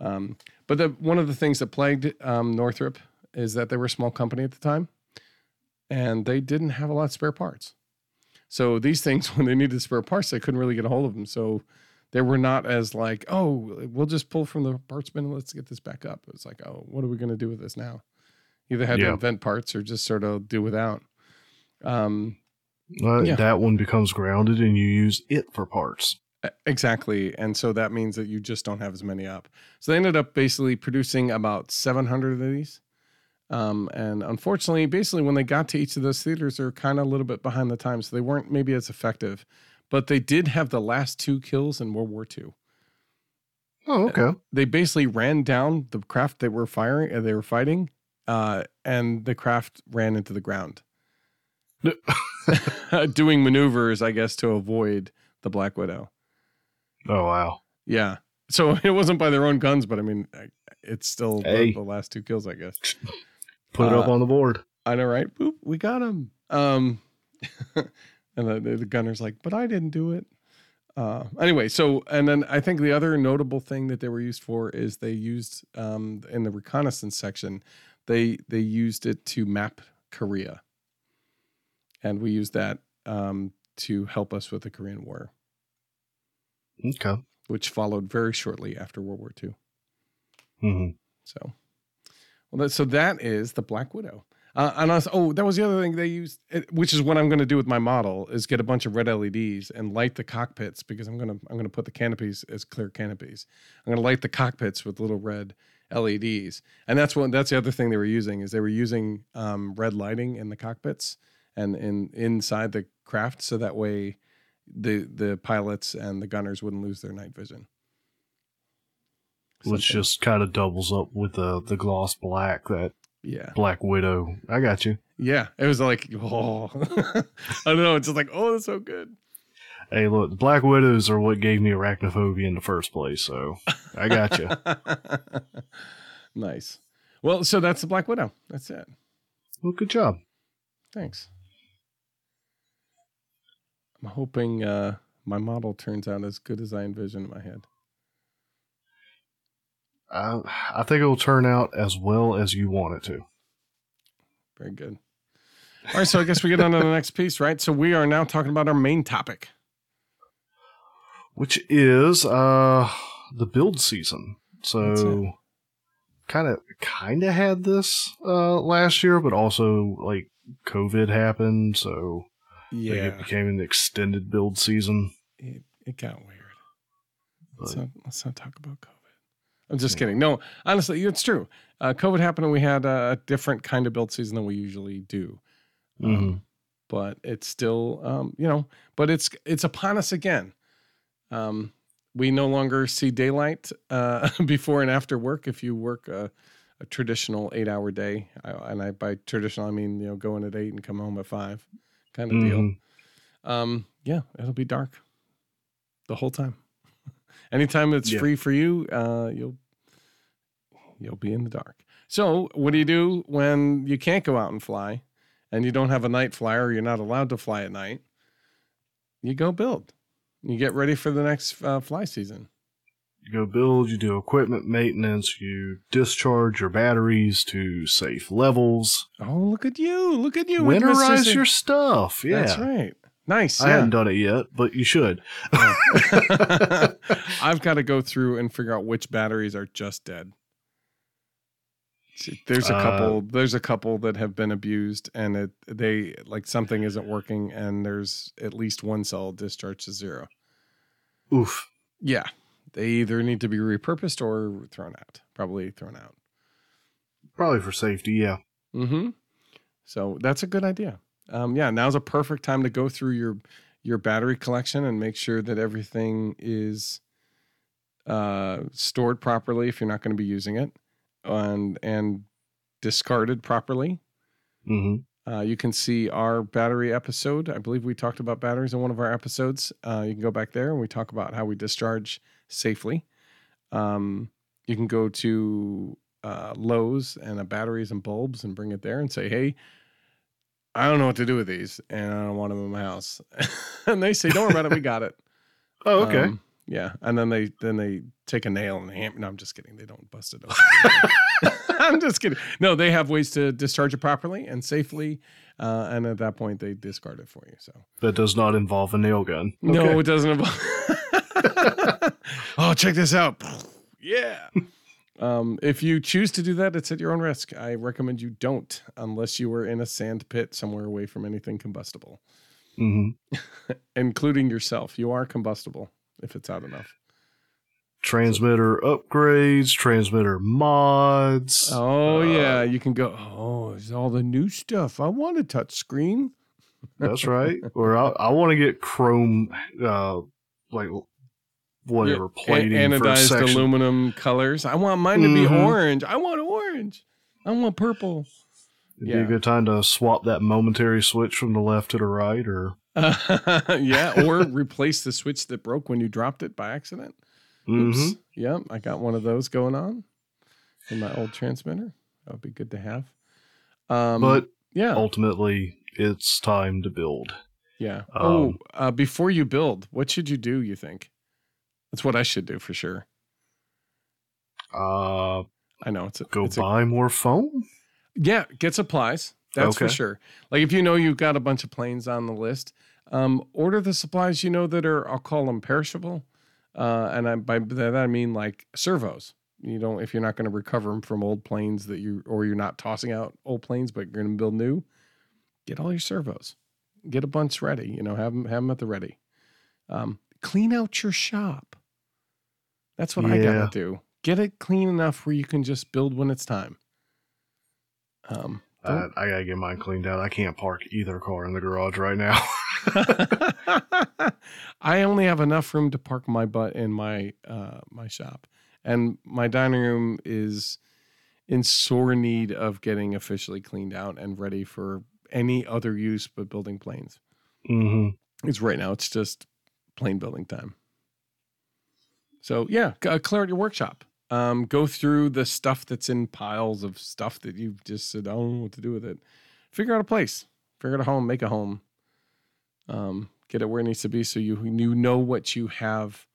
Speaker 2: Um, but the, one of the things that plagued um, Northrop is that they were a small company at the time, and they didn't have a lot of spare parts. So these things, when they needed spare parts, they couldn't really get a hold of them. So they were not as like, oh, we'll just pull from the parts bin and let's get this back up. It's like, oh, what are we going to do with this now? Either had to invent parts or just sort of do without. Um,
Speaker 1: Uh,
Speaker 2: Yeah.
Speaker 1: That one becomes grounded, and you use it for parts.
Speaker 2: Exactly. And so that means that you just don't have as many up. So they ended up basically producing about 700 of these. Um, and unfortunately, basically, when they got to each of those theaters, they're kind of a little bit behind the times. So they weren't maybe as effective, but they did have the last two kills in World War II.
Speaker 1: Oh, okay.
Speaker 2: They basically ran down the craft they were firing, uh, they were fighting, uh, and the craft ran into the ground, doing maneuvers, I guess, to avoid the Black Widow.
Speaker 1: Oh, wow.
Speaker 2: Yeah. So it wasn't by their own guns, but I mean, it's still the-
Speaker 1: Hey.
Speaker 2: the, last two kills, I guess.
Speaker 1: Put it up
Speaker 2: Uh,
Speaker 1: on the board.
Speaker 2: I know, right? Boop, we got him. Um, and the, the gunner's like, but I didn't do it. Uh, anyway, so and then I think the other notable thing that they were used for is they used um, in the reconnaissance section, they they used it to map Korea, and we used that um, to help us with the Korean War,
Speaker 1: Okay.
Speaker 2: which followed very shortly after World War II.
Speaker 1: hmm
Speaker 2: So, well, that, so that is the Black Widow. Uh, and oh, that was the other thing they used, which is what I'm going to do with my model, is get a bunch of red LEDs and light the cockpits because I'm going to I'm going to put the canopies as clear canopies. I'm going to light the cockpits with little red LEDs, and that's what that's the other thing they were using is they were using um, red lighting in the cockpits and in inside the craft, so that way the the pilots and the gunners wouldn't lose their night vision.
Speaker 1: Which just kind of doubles up with the, the gloss black, that
Speaker 2: yeah.
Speaker 1: Black Widow. I got you.
Speaker 2: Yeah, it was like, oh, I don't know. It's just like, oh, that's so good.
Speaker 1: Hey, look, the Black Widows are what gave me arachnophobia in the first place, so I got you.
Speaker 2: nice. Well, so that's the Black Widow. That's it.
Speaker 1: well, good job.
Speaker 2: Thanks. I'm hoping uh, my model turns out as good as I envisioned in my head.
Speaker 1: I, I think it will turn out as well as you want it to.
Speaker 2: Very good. All right, so I guess we get on to the next piece, right? So we are now talking about our main topic.
Speaker 1: Which is uh the build season. So kind of kind of had this uh last year, but also like COVID happened, so
Speaker 2: Yeah,
Speaker 1: it became an extended build season.
Speaker 2: it, it got weird. Let's not, let's not talk about COVID. I'm just kidding. No, honestly, it's true. Uh, COVID happened and we had a different kind of build season than we usually do. Um,
Speaker 1: Mhm.
Speaker 2: but it's still, um, you know, but it's it's upon us again. Um, we no longer see daylight uh, before and after work. If you work a, a traditional eight hour day, I, and I by traditional I mean you know going at eight and come home at five, kind of deal.
Speaker 1: Mhm.
Speaker 2: Um, yeah, it'll be dark the whole time. Anytime it's
Speaker 1: Yeah.
Speaker 2: free for you, uh, you'll you'll be in the dark. So, what do you do when you can't go out and fly, and you don't have a night flyer, you're not allowed to fly at night? You go build. You get ready for the next uh, fly season.
Speaker 1: You go build, you do equipment maintenance, you discharge your batteries to safe levels,
Speaker 2: Oh, look at you! Look at you!
Speaker 1: winterize your stuff. Yeah.
Speaker 2: That's right. Nice.
Speaker 1: I
Speaker 2: yeah.
Speaker 1: haven't done it yet, but you should.
Speaker 2: I've got to go through and figure out which batteries are just dead. There's a
Speaker 1: Uh,
Speaker 2: couple. there's a couple that have been abused, and it they like something isn't working, and there's at least one cell discharged to zero.
Speaker 1: Oof.
Speaker 2: Yeah, they either need to be repurposed or thrown out. Probably thrown out.
Speaker 1: Probably for safety, yeah.
Speaker 2: Mm-hmm. So that's a good idea. Um, yeah, now's a perfect time to go through your your battery collection and make sure that everything is uh, stored properly if you're not going to be using it, and and discarded properly.
Speaker 1: hmm
Speaker 2: Uh, you can see our battery episode. I believe we talked about batteries in one of our episodes. Uh, you can go back there and we talk about how we discharge safely. Um, you can go to uh, Lowe's and a batteries and bulbs and bring it there and say, "Hey, I don't know what to do with these, and I don't want them in my house." and they say, "Don't worry about it. We got it."
Speaker 1: Oh, okay.
Speaker 2: Um, yeah, and then they then they take a nail and hammer. No, I'm just kidding. They don't bust it open. I'm just kidding. No, they have ways to discharge it properly and safely, uh, and at that point they discard it for you. So
Speaker 1: that does not involve a nail gun.
Speaker 2: no,
Speaker 1: Okay.
Speaker 2: it doesn't. Involve- oh, check this out. yeah. Um, if you choose to do that, it's at your own risk. I recommend you don't, unless you were in a sand pit somewhere away from anything combustible,
Speaker 1: hmm
Speaker 2: including yourself. You are combustible if it's out enough.
Speaker 1: Transmitter upgrades, transmitter mods.
Speaker 2: Oh
Speaker 1: Uh,
Speaker 2: yeah, you can go. Oh, it's all the new stuff. I want a touch screen.
Speaker 1: That's right. or I, I want to get chrome, uh, like whatever
Speaker 2: Yeah,
Speaker 1: plating for
Speaker 2: anodized aluminum colors. I want mine to be
Speaker 1: Mhm.
Speaker 2: orange. I want orange. I want purple.
Speaker 1: It'd be a good time to swap that momentary switch from the left to the right, or
Speaker 2: yeah, or replace the switch that broke when you dropped it by accident. Oops.
Speaker 1: Mhm.
Speaker 2: Yep, I got one of those going on in my old transmitter. That would be good to have. Um,
Speaker 1: but
Speaker 2: yeah,
Speaker 1: ultimately, it's time to build.
Speaker 2: yeah. oh,
Speaker 1: um,
Speaker 2: uh, before you build, what should you do? You think? That's what I should do for sure.
Speaker 1: Uh,
Speaker 2: I know it's a,
Speaker 1: go
Speaker 2: it's a
Speaker 1: buy more foam.
Speaker 2: Yeah, get supplies. That's for sure. Like if you know you've got a bunch of planes on the list, um, order the supplies you know that are I'll call them perishable, uh, and I, by that I mean like servos. You don't if you're not going to recover them from old planes that you or you're not tossing out old planes, but you're going to build new. Get all your servos. Get a bunch ready. You know, have them have them at the ready. Um, clean out your shop. That's what I gotta do. Get it clean enough where you can just build when it's time. Um,
Speaker 1: Uh, I gotta get mine cleaned out. I can't park either car in the garage right now.
Speaker 2: I only have enough room to park my butt in my uh, my shop, and my dining room is in sore need of getting officially cleaned out and ready for any other use but building planes.
Speaker 1: hmm
Speaker 2: It's right now. It's just plane building time. So yeah, c- uh, clear out your workshop. Um, go through the stuff that's in piles of stuff that you've just said, I don't know what to do with it. Figure out a place. Figure out a home. Make a home. Um, get it where it needs to be, so you you know what you have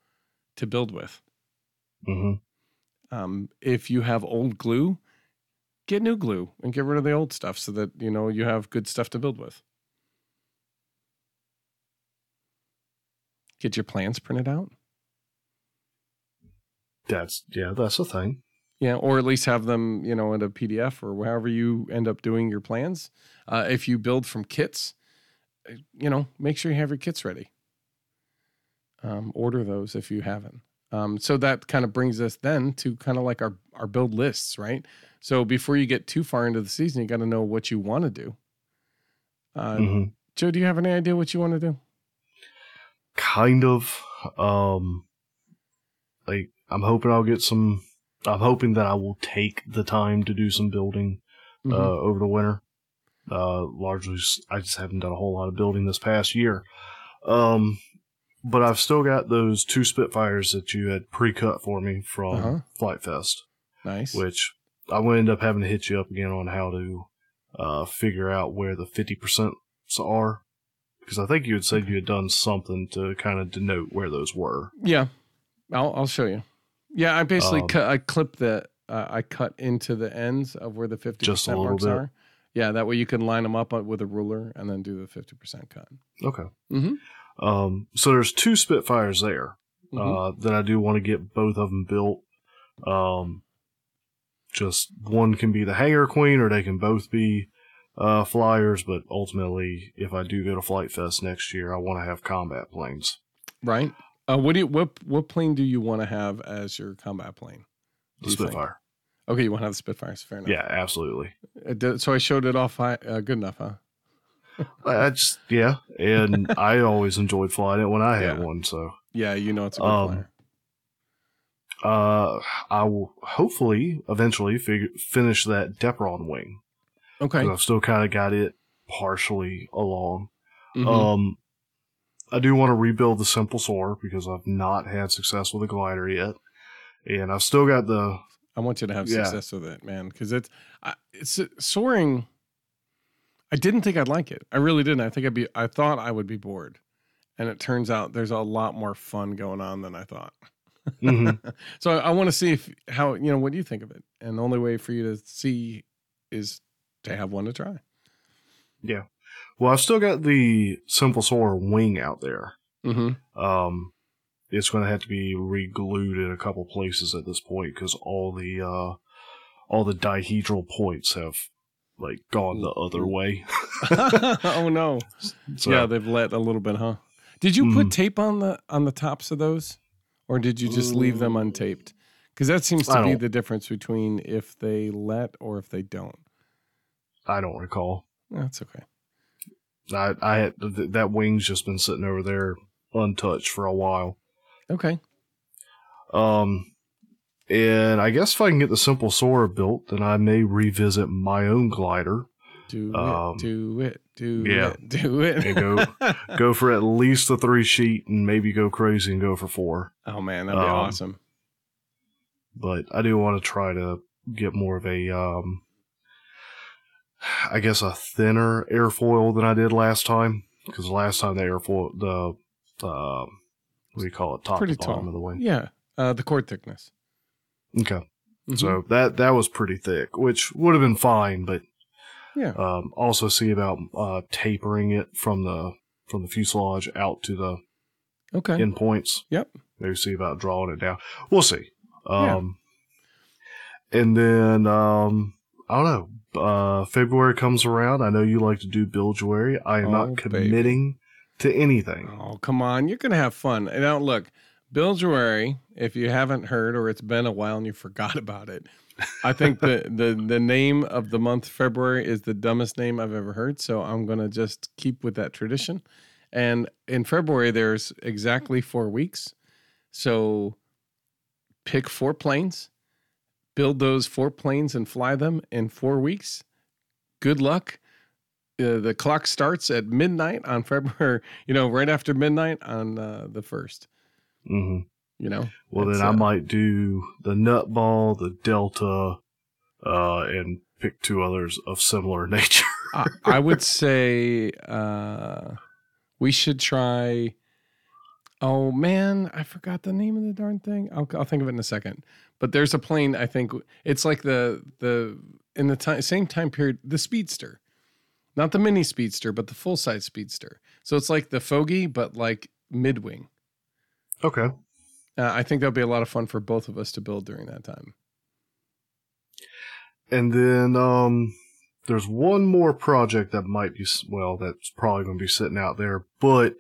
Speaker 2: to build with.
Speaker 1: hmm
Speaker 2: Um, if you have old glue, get new glue and get rid of the old stuff, so that you know you have good stuff to build with. Get your plans printed out.
Speaker 1: That's yeah, that's a thing.
Speaker 2: Yeah, or at least have them, you know, in a PDF or however you end up doing your plans. Uh, if you build from kits, uh, you know, make sure you have your kits ready. um, order those if you haven't. Um, so that kind of brings us then to kind of like our our build lists, right? So before you get too far into the season, you got to know what you want to do. Uh,
Speaker 1: hmm
Speaker 2: Joe, do you have any idea what you want to do?
Speaker 1: Kind of. Um, like I'm hoping I'll get some. I'm hoping that I will take the time to do some building
Speaker 2: Mhm.
Speaker 1: uh, over the winter. Uh, largely, I just haven't done a whole lot of building this past year. Um, but I've still got those two Spitfires that you had pre-cut for me from
Speaker 2: Uh-huh.
Speaker 1: Flite Fest,
Speaker 2: nice.
Speaker 1: which I will end up having to hit you up again on how to uh, figure out where the fifty percent are, because I think you had said you had done something to kind of denote where those were.
Speaker 2: Yeah, I'll I'll show you. Yeah, I basically
Speaker 1: Um,
Speaker 2: cut. I clip the. Uh, I cut into the ends of where the fifty percent marks
Speaker 1: bit.
Speaker 2: are. Yeah, that way you can line them up uh, with a ruler and then do the fifty percent cut.
Speaker 1: Okay.
Speaker 2: Mhm.
Speaker 1: Um, so there's two Spitfires there.
Speaker 2: Mhm.
Speaker 1: uh, that I do want to get both of them built. Um, just one can be the Hangar Queen, or they can both be uh, flyers. But ultimately, if I do go to Flite Fest next year, I want to have combat planes.
Speaker 2: right. Uh, what do you what what plane do you want to have as your combat plane?
Speaker 1: The
Speaker 2: you think?
Speaker 1: Spitfire.
Speaker 2: Okay, you want to have the Spitfires. Fair enough.
Speaker 1: Yeah, absolutely.
Speaker 2: Did- so I showed it off. high- Uh, good enough, huh?
Speaker 1: Just yeah, and I always enjoyed flying it when I had
Speaker 2: Yeah.
Speaker 1: one. So
Speaker 2: Yeah, you know it's a good
Speaker 1: Um,
Speaker 2: flyer.
Speaker 1: uh, I will hopefully eventually figure finish that Depron wing.
Speaker 2: Okay,
Speaker 1: I've still kind of got it partially along.
Speaker 2: Mhm.
Speaker 1: Um, I do want to rebuild the Simple Soarer because I've not had success with the glider yet, and I've still got the
Speaker 2: I want you to have
Speaker 1: yeah.
Speaker 2: success with it, man, because it's I, it's soaring. I didn't think I'd like it. I really didn't. I think I'd be. I thought I would be bored, and it turns out there's a lot more fun going on than I thought.
Speaker 1: Mhm.
Speaker 2: so I, I want to see if how you know what do you think of it, and the only way for you to see is to have one to try.
Speaker 1: Well, I've still got the Simple Soarer wing out there.
Speaker 2: Mm-hmm.
Speaker 1: Um, it's going to have to be re-glued in a couple places at this point because all the uh, all the dihedral points have like gone the other way.
Speaker 2: oh no!
Speaker 1: So,
Speaker 2: yeah, they've let a little bit, huh? Did you put
Speaker 1: Mhm.
Speaker 2: tape on the on the tops of those, or did you just leave them untaped? Because that seems to be the difference between if they let or if they don't.
Speaker 1: I don't recall.
Speaker 2: That's okay.
Speaker 1: I I had th- that wing's just been sitting over there untouched for a while.
Speaker 2: Okay.
Speaker 1: Um, and I guess if I can get the Simple Soarer built, then I may revisit my own glider.
Speaker 2: Do
Speaker 1: Um,
Speaker 2: it. Do it. Do
Speaker 1: yeah.
Speaker 2: it. Do it.
Speaker 1: And go- Go for at least a three sheet, and maybe go crazy and go for four.
Speaker 2: oh man, that'd be
Speaker 1: Um,
Speaker 2: awesome.
Speaker 1: But I do want to try to get more of a, um, I guess a thinner airfoil than I did last time. Because last time the airfoil, the, uh, what do you call it, top
Speaker 2: Pretty
Speaker 1: to bottom
Speaker 2: tall.
Speaker 1: of the wing.
Speaker 2: Yeah. Uh, the chord thickness.
Speaker 1: Okay.
Speaker 2: Mhm.
Speaker 1: So that that was pretty thick, which would have been fine, but
Speaker 2: Yeah.
Speaker 1: um, also see about uh, tapering it from the from the fuselage out to the
Speaker 2: okay.
Speaker 1: endpoints.
Speaker 2: Yep.
Speaker 1: Maybe see about drawing it down. We'll see.
Speaker 2: Yeah.
Speaker 1: Um, And then um, I don't know. Uh, February comes around. I know you like to do Bilgewary. I am
Speaker 2: Oh,
Speaker 1: not
Speaker 2: baby.
Speaker 1: committing to anything.
Speaker 2: Oh, come on. You're going to have fun. And now, look, Bilgewary, if you haven't heard or it's been a while and you forgot about it, I think the, the, the name of the month February is the dumbest name I've ever heard. So I'm going to just keep with that tradition. And in February, there's exactly four weeks. So pick four planes, build those four planes and fly them in four weeks. Good luck. Uh, the clock starts at midnight on February, you know, right after midnight on uh, the first,
Speaker 1: hmm
Speaker 2: you know.
Speaker 1: Well, then I
Speaker 2: uh,
Speaker 1: might do the Nutball, the Delta, uh, and pick two others of similar nature.
Speaker 2: I, I would say uh, we should try. Oh man, I forgot the name of the darn thing. I'll, I'll think of it in a second. But there's a plane. I think it's like the the in the time, same time period, the Speedster, not the mini Speedster, but the full size Speedster. So it's like the Fogey, but like mid wing.
Speaker 1: okay.
Speaker 2: Uh, I think that'll be a lot of fun for both of us to build during that time.
Speaker 1: And then um, there's one more project that might be well, that's probably going to be sitting out there, but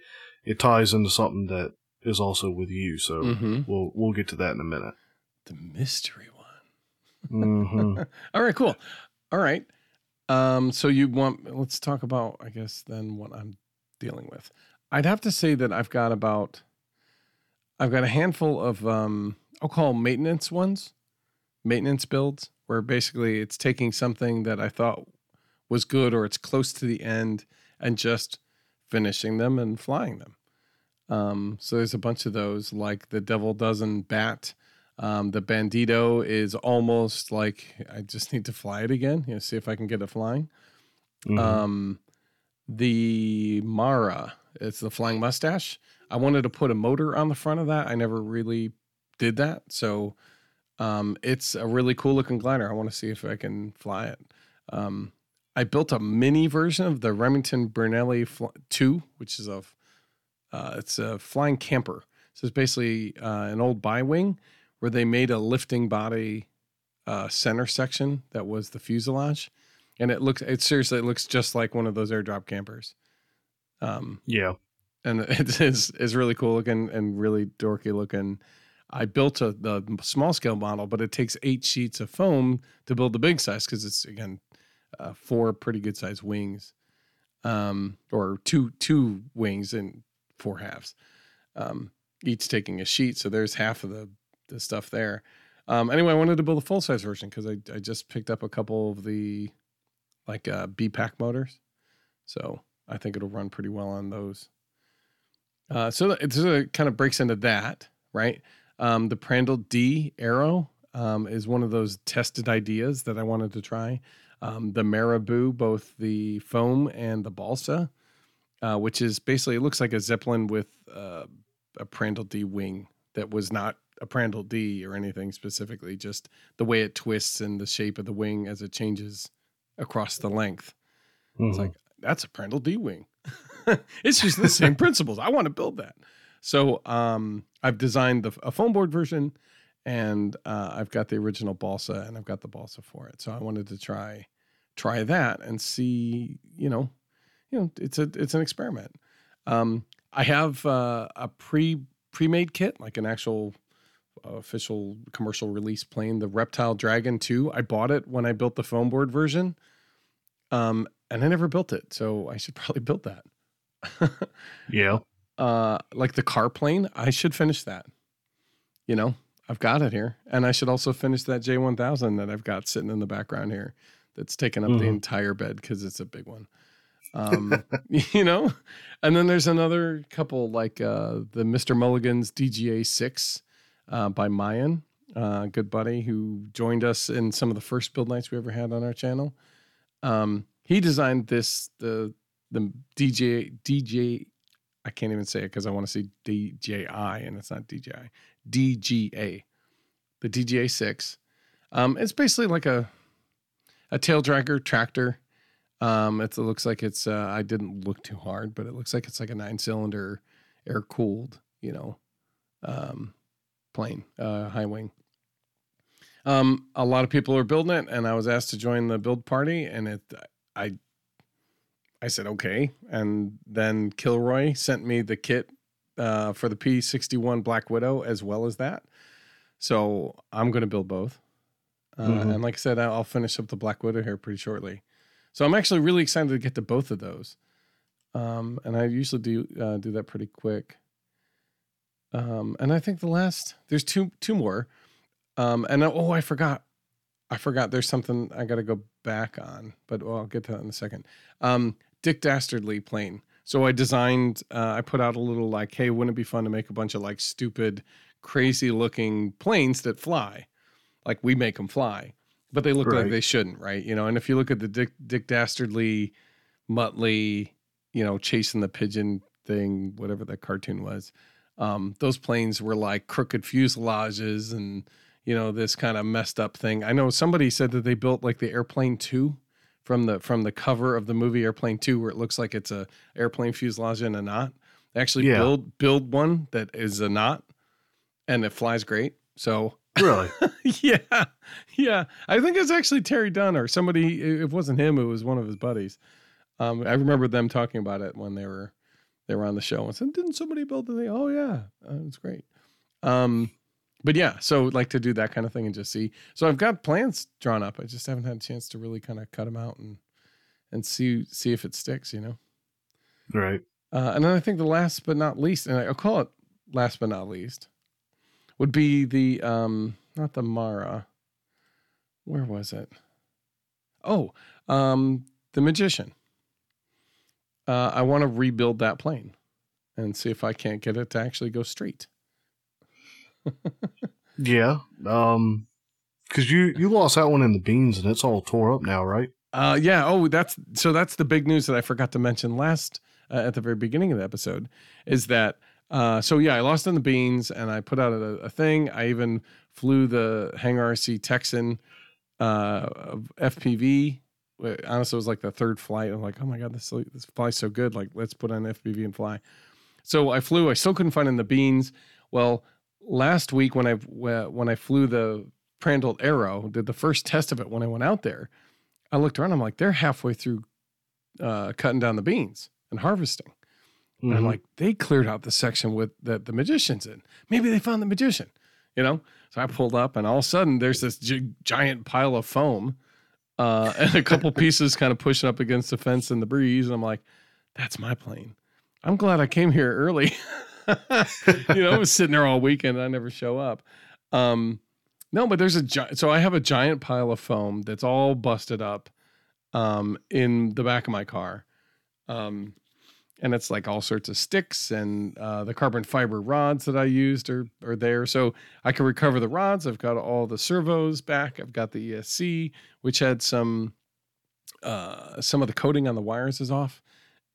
Speaker 1: it ties into something that is also with you. So
Speaker 2: Mhm.
Speaker 1: we'll we'll get to that in a minute.
Speaker 2: The mystery one.
Speaker 1: hmm
Speaker 2: All right, cool. All right. Um, so you want let's talk about, I guess, then what I'm dealing with. I'd have to say that I've got about I've got a handful of um I'll call maintenance ones, maintenance builds, where basically it's taking something that I thought was good or it's close to the end and just finishing them and flying them. Um, so there's a bunch of those, like the Devil Dozen Bat. Um, the Bandito is almost like I just need to fly it again. You know, see if I can get it flying.
Speaker 1: Mm-hmm.
Speaker 2: Um, the Mara, it's the flying mustache. I wanted to put a motor on the front of that. I never really did that. So um, it's a really cool looking glider. I want to see if I can fly it. Um, I built a mini version of the Remington Burnelli fl- 2, which is a uh, it's a flying camper. So it's basically uh, an old bi-wing where they made a lifting body uh, center section that was the fuselage, and it looks it seriously it looks just like one of those airdrop campers. Um,
Speaker 1: yeah.
Speaker 2: and it is is really cool looking and really dorky looking. I built a the small scale model, but it takes eight sheets of foam to build the big size because it's again uh, four pretty good sized wings, um, or two two wings and four halves, um, each taking a sheet. So there's half of the the stuff there. Um, anyway, I wanted to build a full size version because I I just picked up a couple of the like uh, B pack motors, so I think it'll run pretty well on those. Uh, so it sort of kind of breaks into that, right? Um, the Prandtl D arrow um, is one of those tested ideas that I wanted to try. Um, the Marabou, both the foam and the balsa, uh, which is basically it looks like a zeppelin with uh, a Prandtl D wing that was not a Prandtl D or anything specifically, just the way it twists and the shape of the wing as it changes across the length. It's
Speaker 1: Mhm.
Speaker 2: like that's a Prandtl D wing. it's just the same principles. I want to build that. So um, I've designed the, a foam board version, and uh, I've got the original balsa, and I've got the balsa for it. So I wanted to try try that and see. You know, you know, it's a it's an experiment. Um, I have uh, a pre pre made kit, like an actual official commercial release plane, the Reptile Dragon 2. I bought it when I built the foam board version. Um, and I never built it, so I should probably build that.
Speaker 1: Yeah.
Speaker 2: uh, like the car plane, I should finish that. You know, I've got it here, and I should also finish that J1000 that I've got sitting in the background here. That's taken up the
Speaker 1: Mhm.
Speaker 2: entire bed because it's a big one. Um, you know, and then there's another couple like uh, the Mr. Mulligan's DGA six uh, by Mayan, uh, good buddy who joined us in some of the first build nights we ever had on our channel. Um, he designed this the the DJ DJ. I can't even say it because I want to say DJI and it's not DJI. DGA, the DGA six. Um, it's basically like a a tail dragger tractor. Um, it looks like it's. Uh, I didn't look too hard, but it looks like it's like a nine cylinder, air cooled, you know, um, plane, uh, high wing. Um, a lot of people are building it, and I was asked to join the build party, and it, I, I said okay, and then Kilroy sent me the kit uh, for the P61 Black Widow as well as that, so I'm going to build both. Uh,
Speaker 1: Mhm.
Speaker 2: And like I said, I'll I'll finish up the Black Widow here pretty shortly. So I'm actually really excited to get to both of those. Um, and I usually do uh, do that pretty quick. Um, and I think the last there's two two more. Um, and oh, I forgot, I forgot. There's something I got to go back on, but well, I'll get to that in a second. Um, Dick Dastardly plane. So I designed. Uh, I put out a little like, hey, wouldn't it be fun to make a bunch of like stupid, crazy looking planes that fly, like we make them fly, but they look like they shouldn't, right? You know. And if you look at the Dick Dick Dastardly, Muttley, you know, chasing the pigeon thing, whatever that cartoon was. Um, those planes were like crooked fuselages and you know this kind of messed up thing. I know somebody said that they built like the airplane two from the from the cover of the movie Airplane Two, where it looks like it's a airplane fuselage in a knot. They actually
Speaker 1: Yeah.
Speaker 2: build build one that is a knot, and it flies great. So
Speaker 1: Really?
Speaker 2: yeah, yeah. I think it's actually Terry Dunn or somebody. It wasn't him. It was one of his buddies. Um, I remember them talking about it when they were they were on the show and said, "Didn't somebody build the thing?" Oh yeah, uh, it's great. Um, but yeah, so like to do that kind of thing and just see. So I've got plans drawn up. I just haven't had a chance to really kind of cut them out and and see see if it sticks. You know.
Speaker 1: Right.
Speaker 2: Uh, and then I think the last but not least, and I'll call it last but not least, would be the um not the Mara. Where was it? Oh, um, the magician. Uh, I want to rebuild that plane and see if I can't get it to actually go straight.
Speaker 1: Yeah. Um, because you you lost that one in the beans and it's all tore up now, right?
Speaker 2: Uh, yeah. Oh, that's so. That's the big news that I forgot to mention last uh, at the very beginning of the episode is that. Uh, so yeah, I lost in the beans and I put out a, a thing. I even flew the Hangar RC Texan uh, FPV. Honestly, it was like the third flight. I'm like, oh my god, this this flies so good. Like, let's put on FPV and fly. So I flew. I still couldn't find in the beans. Well, last week when I when I flew the Prandtl Arrow, did the first test of it when I went out there. I looked around. I'm like, they're halfway through uh, cutting down the beans and harvesting. And I'm
Speaker 1: Mhm.
Speaker 2: like, they cleared out the section with that the magician's in. Maybe they found the magician, you know. So I pulled up, and all of a sudden, there's this gi- giant pile of foam, uh, and a couple pieces kind of pushing up against the fence in the breeze. And I'm like, that's my plane. I'm glad I came here early. you know, I was sitting there all weekend. I never show up. Um, no, but there's a gi- so I have a giant pile of foam that's all busted up um, in the back of my car. Um, and it's like all sorts of sticks and uh, the carbon fiber rods that I used are, are there. So I can recover the rods. I've got all the servos back. I've got the ESC, which had some uh, some of the coating on the wires is off,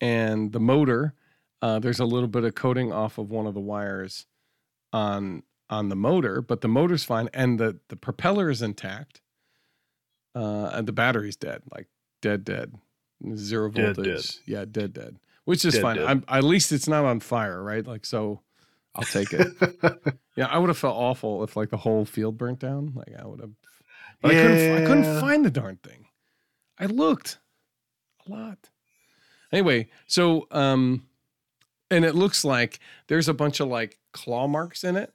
Speaker 2: and the motor. Uh, there's a little bit of coating off of one of the wires on on the motor, but the motor's fine, and the the propeller is intact. Uh, and the battery's dead, like dead, dead, zero
Speaker 1: Dead,
Speaker 2: voltage.
Speaker 1: dead.
Speaker 2: Yeah, dead, dead. Which is
Speaker 1: Dead,
Speaker 2: fine.
Speaker 1: dead.
Speaker 2: I'm, at least it's not on fire, right? Like so, I'll take it. yeah, I would have felt awful if like the whole field burnt down. Like I would have, but I couldn't. I couldn't find the darn thing. I looked a lot. Anyway, so um, and it looks like there's a bunch of like claw marks in it.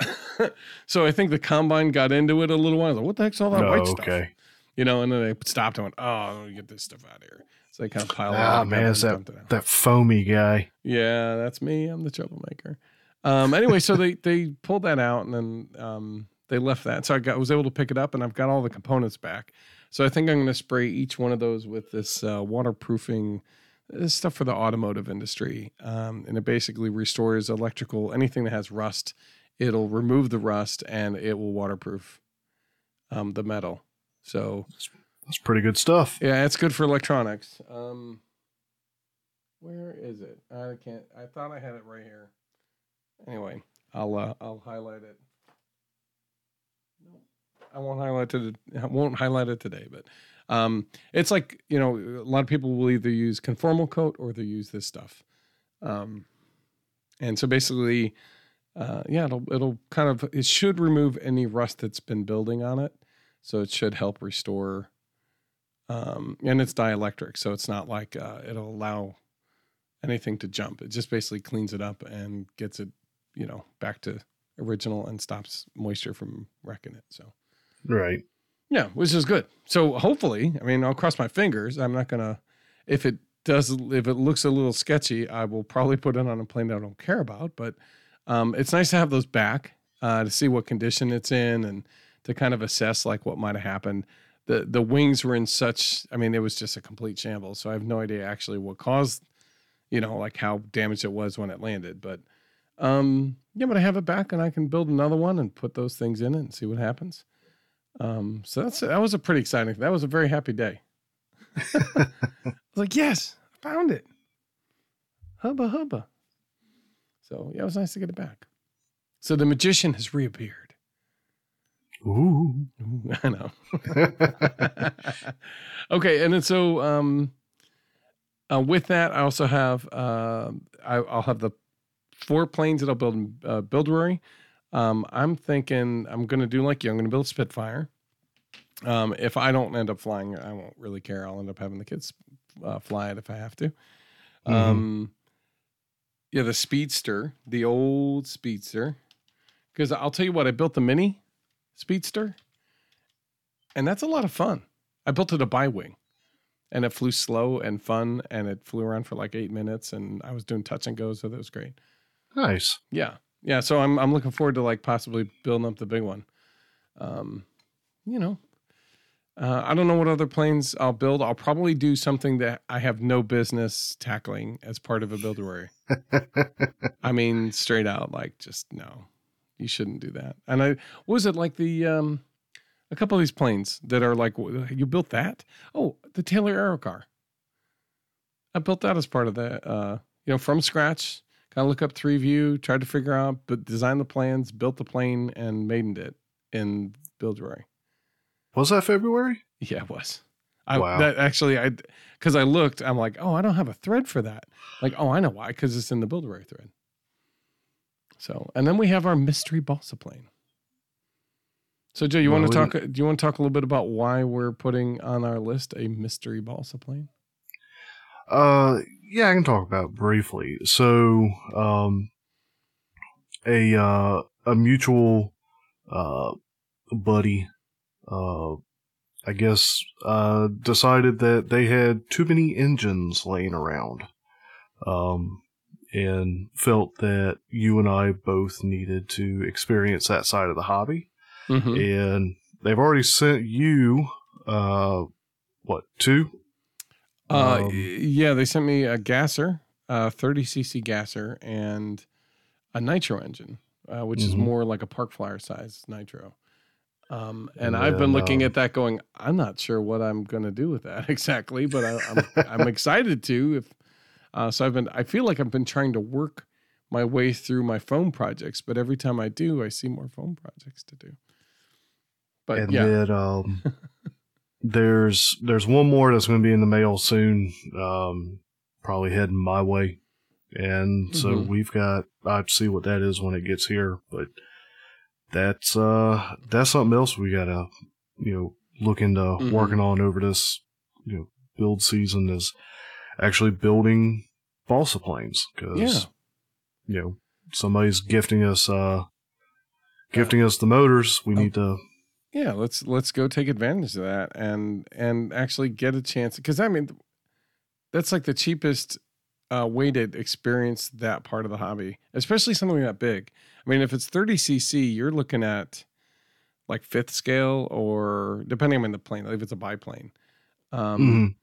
Speaker 2: so I think the combine got into it a little while. Like, what the heck's all that
Speaker 1: No,
Speaker 2: white stuff? You know, and then they stopped and went, oh, get this stuff out of here. So they kind of piled
Speaker 1: Ah,
Speaker 2: up
Speaker 1: man, it's that
Speaker 2: it
Speaker 1: that foamy guy.
Speaker 2: Yeah, that's me. I'm the troublemaker. Um, anyway, so they they pulled that out and then um, they left that. So I got was able to pick it up and I've got all the components back. So I think I'm going to spray each one of those with this uh, waterproofing this stuff for the automotive industry, um, and it basically restores electrical anything that has rust. It'll remove the rust and it will waterproof um, the metal. So
Speaker 1: That's pretty good stuff.
Speaker 2: yeah, it's good for electronics. Um, where is it? I can't. I thought I had it right here. Anyway, I'll uh, I'll highlight it. I won't highlight it. I won't highlight it today, but um, it's like you know, a lot of people will either use conformal coat or they use this stuff. Um, and so basically, uh, yeah, it'll it'll kind of it should remove any rust that's been building on it, so it should help restore um, and it's dielectric, so it's not like uh, it'll allow anything to jump. It just basically cleans it up and gets it, you know, back to original and stops moisture from wrecking it. So
Speaker 1: Right.
Speaker 2: yeah, which is good. So hopefully, I mean, I'll cross my fingers. I'm not gonna if it does if it looks a little sketchy, I will probably put it on a plane that I don't care about. But um, it's nice to have those back uh, to see what condition it's in and to kind of assess like what might have happened. The the wings were in such I mean, it was just a complete shambles. So I have no idea actually what caused, you know, like how damaged it was when it landed. But um, yeah, but I have it back and I can build another one and put those things in it and see what happens. Um, so that's that was a pretty exciting. That was a very happy day. I was like, yes, I found it. Hubba hubba. So yeah, it was nice to get it back. So the magician has reappeared.
Speaker 1: Ooh.
Speaker 2: I know. okay, and then so um, uh, with that, I also have uh, I, I'll have the four planes that I'll build in uh, Buildery. Um, I'm thinking I'm going to do like you. I'm going to build Spitfire. Um, if I don't end up flying, I won't really care. I'll end up having the kids uh, fly it if I have to.
Speaker 1: Mhm.
Speaker 2: Um, Yeah, the Speedster, the old Speedster. Because I'll tell you what, I built the Mini Speedster, and that's a lot of fun. I built it a bi wing, and it flew slow and fun, and it flew around for like eight minutes, and I was doing touch and go, so that was great.
Speaker 1: Nice.
Speaker 2: Yeah, yeah. So I'm I'm looking forward to like possibly building up the big one. Um, you know, uh, I don't know what other planes I'll build. I'll probably do something that I have no business tackling as part of a builder I mean, straight out, like just no, you shouldn't do that. And I what was it like the um, a couple of these planes that are like you built that? Oh, the Taylor Aerocar. I built that as part of the uh, you know from scratch. Kind of look up three view, tried to figure out, but designed the plans, built the plane, and made it in Buildroy.
Speaker 1: Was that February?
Speaker 2: Yeah, it was. I,
Speaker 1: Wow.
Speaker 2: That actually, I because I looked, I'm like, oh, I don't have a thread for that. Like, oh, I know why, because it's in the Builderary thread. So, and then we have our mystery balsa plane. So, Joe, you want to talk? Do you want to talk a little bit about why we're putting on our list a mystery balsa plane?
Speaker 1: Uh, yeah, I can talk about it briefly. So, um, a uh, a mutual uh buddy, uh, I guess, uh, decided that they had too many engines laying around, um, and felt that you and I both needed to experience that side of the hobby,
Speaker 2: Mm-hmm.
Speaker 1: and they've already sent you, uh, what two?
Speaker 2: Uh,
Speaker 1: Um,
Speaker 2: yeah, they sent me a gasser, a 30cc gasser, and a nitro engine, uh, which is
Speaker 1: Mhm.
Speaker 2: more like a park flyer size nitro. Um, and
Speaker 1: And
Speaker 2: I've been looking
Speaker 1: um,
Speaker 2: at that, going, I'm not sure what I'm going to do with that exactly, but I, I'm I'm excited to. If uh, so, I've been I feel like I've been trying to work my way through my foam projects, but every time I do, I see more foam projects to do. But
Speaker 1: and
Speaker 2: yeah,
Speaker 1: then um, there's there's one more that's going to be in the mail soon, um, probably heading my way, and so
Speaker 2: Mhm.
Speaker 1: we've got I see what that is when it gets here, but that's uh that's something else we gotta you know look into
Speaker 2: Mhm.
Speaker 1: working on over this you know build season is actually building balsa planes because
Speaker 2: Yeah.
Speaker 1: you know somebody's gifting us uh gifting us the motors we
Speaker 2: Oh.
Speaker 1: need to
Speaker 2: yeah let's let's go take advantage of that and and actually get a chance because i mean that's like the cheapest uh, way to experience that part of the hobby especially something that big i mean if it's 30 cc you're looking at like fifth scale or depending on the plane if it's a biplane um,
Speaker 1: Mhm.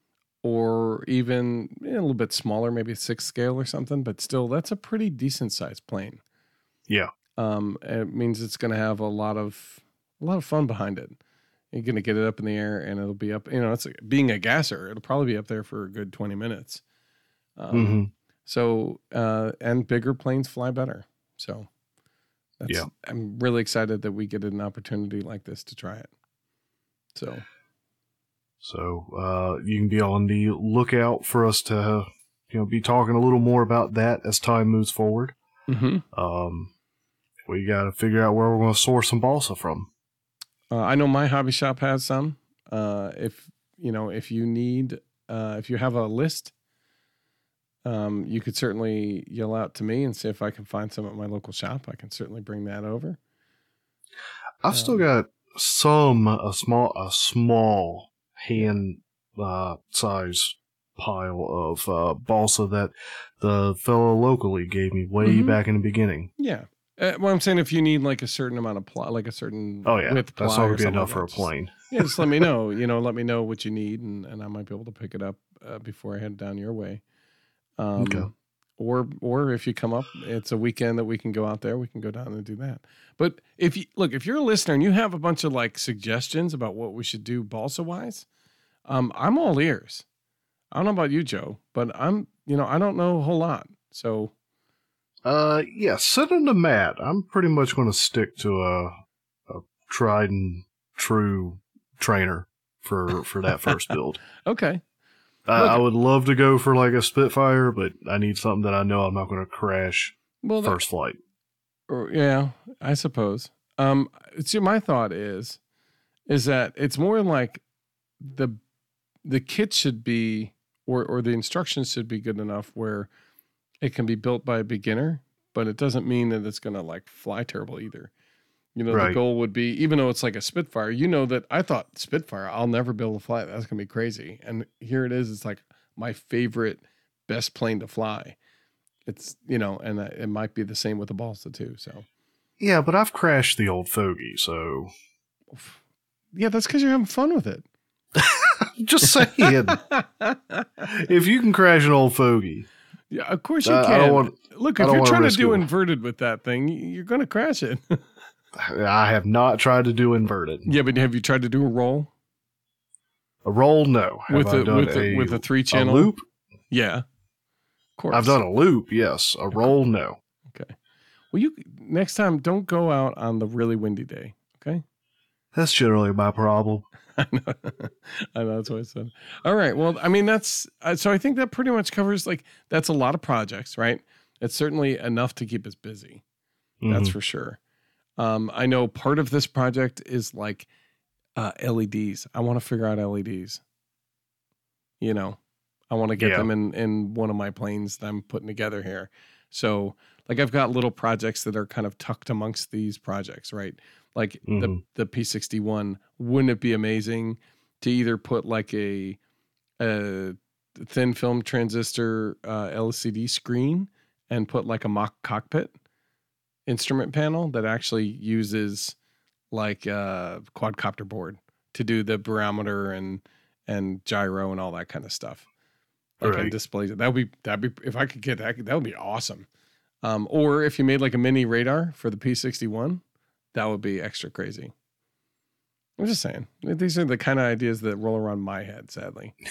Speaker 2: Or even a little bit smaller maybe sixth scale or something but still that's a pretty decent sized plane
Speaker 1: Yeah.
Speaker 2: um, it means it's going to have a lot of a lot of fun behind it. You're going to get it up in the air, and it'll be up. You know, it's being a gasser. It'll probably be up there for a good twenty minutes. Um,
Speaker 1: Mhm.
Speaker 2: So, uh, and bigger planes fly better. So, that's,
Speaker 1: Yeah.
Speaker 2: I'm really excited that we get an opportunity like this to try it. So,
Speaker 1: So uh, you can be on the lookout for us to, you know, be talking a little more about that as time moves forward.
Speaker 2: mhm.
Speaker 1: Um, we got to figure out where we're going to source some balsa from.
Speaker 2: Uh, I know my hobby shop has some. Uh, if you know, if you need, uh, if you have a list, um, you could certainly yell out to me and see if I can find some at my local shop. I can certainly bring that over.
Speaker 1: I've still
Speaker 2: Um,
Speaker 1: got some a small a small hand uh, size pile of uh, balsa that the fellow locally gave me way
Speaker 2: Mhm.
Speaker 1: back in the beginning.
Speaker 2: Yeah. Uh, well, I'm saying if you need like a certain amount of ply, like a certain
Speaker 1: Oh yeah,
Speaker 2: width
Speaker 1: that's
Speaker 2: ply
Speaker 1: not going to be enough
Speaker 2: like
Speaker 1: for a
Speaker 2: that, just-
Speaker 1: plane.
Speaker 2: yeah, just let me know. You know, let me know what you need, and, and I might be able to pick it up uh, before I head down your way. Um,
Speaker 1: Okay.
Speaker 2: Or or if you come up, it's a weekend that we can go out there. We can go down and do that. But if you look, if you're a listener and you have a bunch of like suggestions about what we should do balsa wise, um, I'm all ears. I don't know about you, Joe, but I'm you know I don't know a whole lot. So
Speaker 1: Uh, yeah, send them to Matt. I'm pretty much going to stick to a, a tried and true trainer for for that first build.
Speaker 2: okay,
Speaker 1: I, I would love to go for like a Spitfire, but I need something that I know I'm not going to crash
Speaker 2: well that-
Speaker 1: first flight.
Speaker 2: Or, yeah, I suppose. Um, see, my thought is, is that it's more like the the kit should be, or or the instructions should be good enough where it can be built by a beginner, but it doesn't mean that it's going to like fly terrible either. You know, the goal would be, even though it's like a Spitfire, you know that I thought Spitfire, I'll never be able to fly. it. That's going to be crazy. And here it is. It's like my favorite, best plane to fly. It's, you know, and uh, it might be the same with the Balsa too. So,
Speaker 1: Yeah, but I've crashed the old fogey, so
Speaker 2: yeah, that's because you're having fun with it.
Speaker 1: just saying. if you can crash an old fogey,
Speaker 2: yeah, of course you
Speaker 1: I- I
Speaker 2: can.
Speaker 1: don't want-
Speaker 2: Look,
Speaker 1: I
Speaker 2: if you're trying to do
Speaker 1: it.
Speaker 2: inverted with that thing, you're going to crash it.
Speaker 1: I have not tried to do inverted.
Speaker 2: yeah, but have you tried to do a roll
Speaker 1: A roll, no. Have
Speaker 2: with
Speaker 1: I
Speaker 2: a
Speaker 1: done
Speaker 2: with a,
Speaker 1: a,
Speaker 2: with a three
Speaker 1: a
Speaker 2: channel
Speaker 1: loop?
Speaker 2: Yeah, of course.
Speaker 1: I've done a loop, yes. A roll, no. Okay.
Speaker 2: Well, you next time don't go out on the really windy day. Okay.
Speaker 1: That's generally my problem.
Speaker 2: I know. I know that's what I said. All right. Well, I mean, that's uh, so I think that pretty much covers like that's a lot of projects, right? It's certainly enough to keep us busy. That's
Speaker 1: Mhm.
Speaker 2: for sure. Um, I know part of this project is like uh, LEDs. I want to figure out LEDs. You know, I want to get
Speaker 1: Yeah.
Speaker 2: them in in one of my planes that I'm putting together here. So, like, I've got little projects that are kind of tucked amongst these projects, right? Like the
Speaker 1: Mhm.
Speaker 2: the P61. Wouldn't it be amazing to either put like a a thin film transistor uh, LCD screen and put like a mock cockpit instrument panel that actually uses like a quadcopter board to do the barometer and and gyro and all that kind of stuff. Like and
Speaker 1: Right.
Speaker 2: displays it. That would be that'd be if I could get that that would be awesome. Um, or if you made like a mini radar for the P61, that would be extra crazy. I'm just saying. These are the kind of ideas that roll around my head, sadly.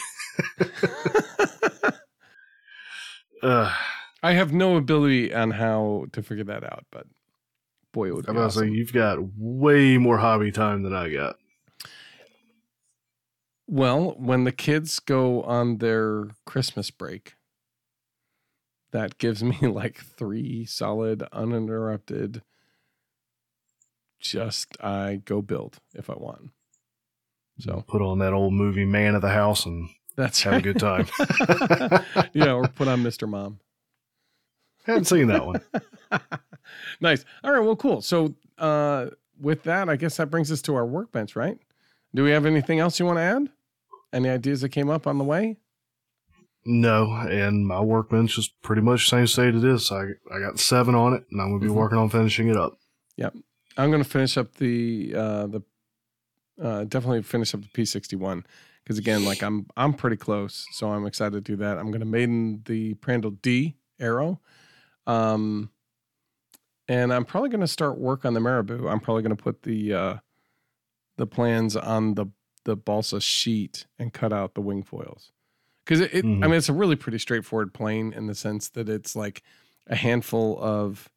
Speaker 1: Uh,
Speaker 2: I have no ability on how to figure that out, but boy, it would
Speaker 1: I'm
Speaker 2: be
Speaker 1: about to you've got way more hobby time than I got.
Speaker 2: Well, when the kids go on their Christmas break, that gives me like three solid, uninterrupted. Just I go build if I want. So
Speaker 1: Put on that old movie Man of the House and
Speaker 2: that's
Speaker 1: have a good time.
Speaker 2: yeah, or put on Mr. Mom.
Speaker 1: Haven't seen that one.
Speaker 2: nice. All right. Well, cool. So, uh, with that, I guess that brings us to our workbench, right? Do we have anything else you want to add? Any ideas that came up on the way?
Speaker 1: No, and my workbench is pretty much the same state it is. I I got seven on it, and I'm gonna be
Speaker 2: Mhm.
Speaker 1: working on finishing it up.
Speaker 2: Yep, I'm going to finish up the uh, the uh, definitely finish up the P61 because again, like I'm I'm pretty close, so I'm excited to do that. I'm going to maiden the Prandtl D arrow, um, and I'm probably going to start work on the Marabou. I'm probably going to put the uh, the plans on the the balsa sheet and cut out the wing foils because it, it I
Speaker 1: Mhm.
Speaker 2: mean it's a really pretty straightforward plane in the sense that it's like a handful of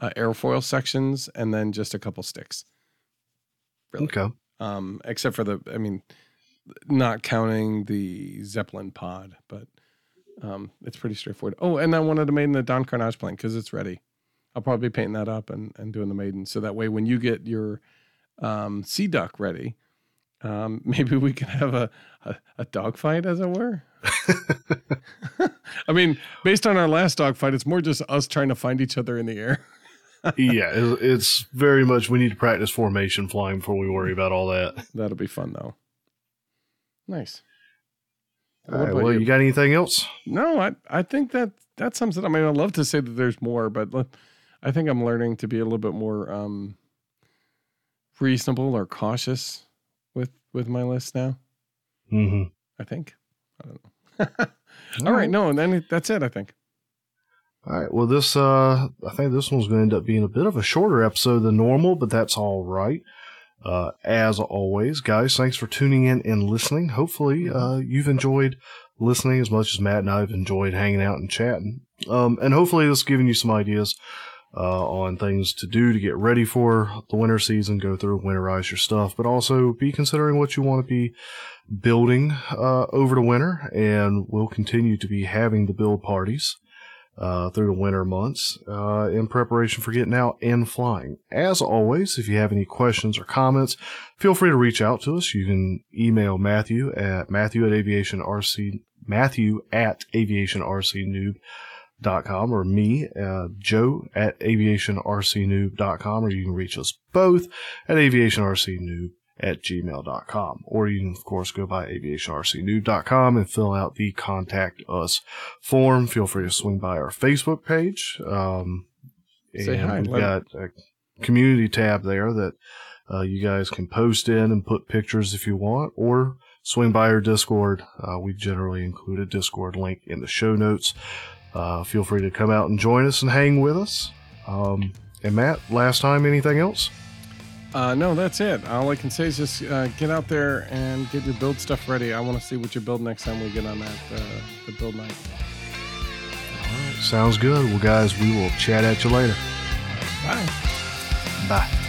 Speaker 2: uh, airfoil sections and then just a couple sticks. Really.
Speaker 1: Okay.
Speaker 2: Um, except for the, I mean, not counting the Zeppelin pod, but um, it's pretty straightforward. Oh, and I wanted to maiden the Don Karnage plane because it's ready. I'll probably be painting that up and, and doing the maiden. So that way, when you get your um, Sea Duck ready, um, maybe we can have a, a, a dogfight, as it were. I mean, based on our last dogfight, it's more just us trying to find each other in the air.
Speaker 1: yeah, it, it's very much we need to practice formation flying before we worry about all that.
Speaker 2: That'll be fun, though. Nice.
Speaker 1: All right, well,
Speaker 2: you?
Speaker 1: you got anything else?
Speaker 2: No, I I think that that sums it. up. I mean, I'd love to say that there's more, but I think I'm learning to be a little bit more um, reasonable or cautious with with my list now.
Speaker 1: Mm-hmm.
Speaker 2: I think. I don't know. All right, no, and then that's it. I think.
Speaker 1: All right. Well, this uh, I think this one's going to end up being a bit of a shorter episode than normal, but that's all right. Uh, as always, guys, thanks for tuning in and listening. Hopefully, uh, you've enjoyed listening as much as Matt and I have enjoyed hanging out and chatting. Um, and hopefully, this has given you some ideas uh, on things to do to get ready for the winter season. Go through, winterize your stuff, but also be considering what you want to be building uh, over the winter. And we'll continue to be having the build parties uh, through the winter months uh, in preparation for getting out and flying. As always, if you have any questions or comments, feel free to reach out to us. You can email Matthew at Matthew at Aviation RC Matthew at com or me, uh, Joe at aviationrcnoob.com, or you can reach us both at aviationrcnoob at gmail.com. Or you can, of course, go by aviationrcnoob.com and fill out the contact us form. Feel free to swing by our Facebook page. Um,
Speaker 2: Say
Speaker 1: and
Speaker 2: hi,
Speaker 1: we've got a community tab there that uh, you guys can post in and put pictures if you want, or swing by our Discord. Uh, we generally include a Discord link in the show notes. Uh, feel free to come out and join us and hang with us. Um, and Matt, last time, anything else?
Speaker 2: Uh, no, that's it. All I can say is just uh, get out there and get your build stuff ready. I want to see what you build next time we get on that uh, the build night.
Speaker 1: All right, sounds good. Well, guys, we will chat at you later.
Speaker 2: Bye.
Speaker 1: Bye.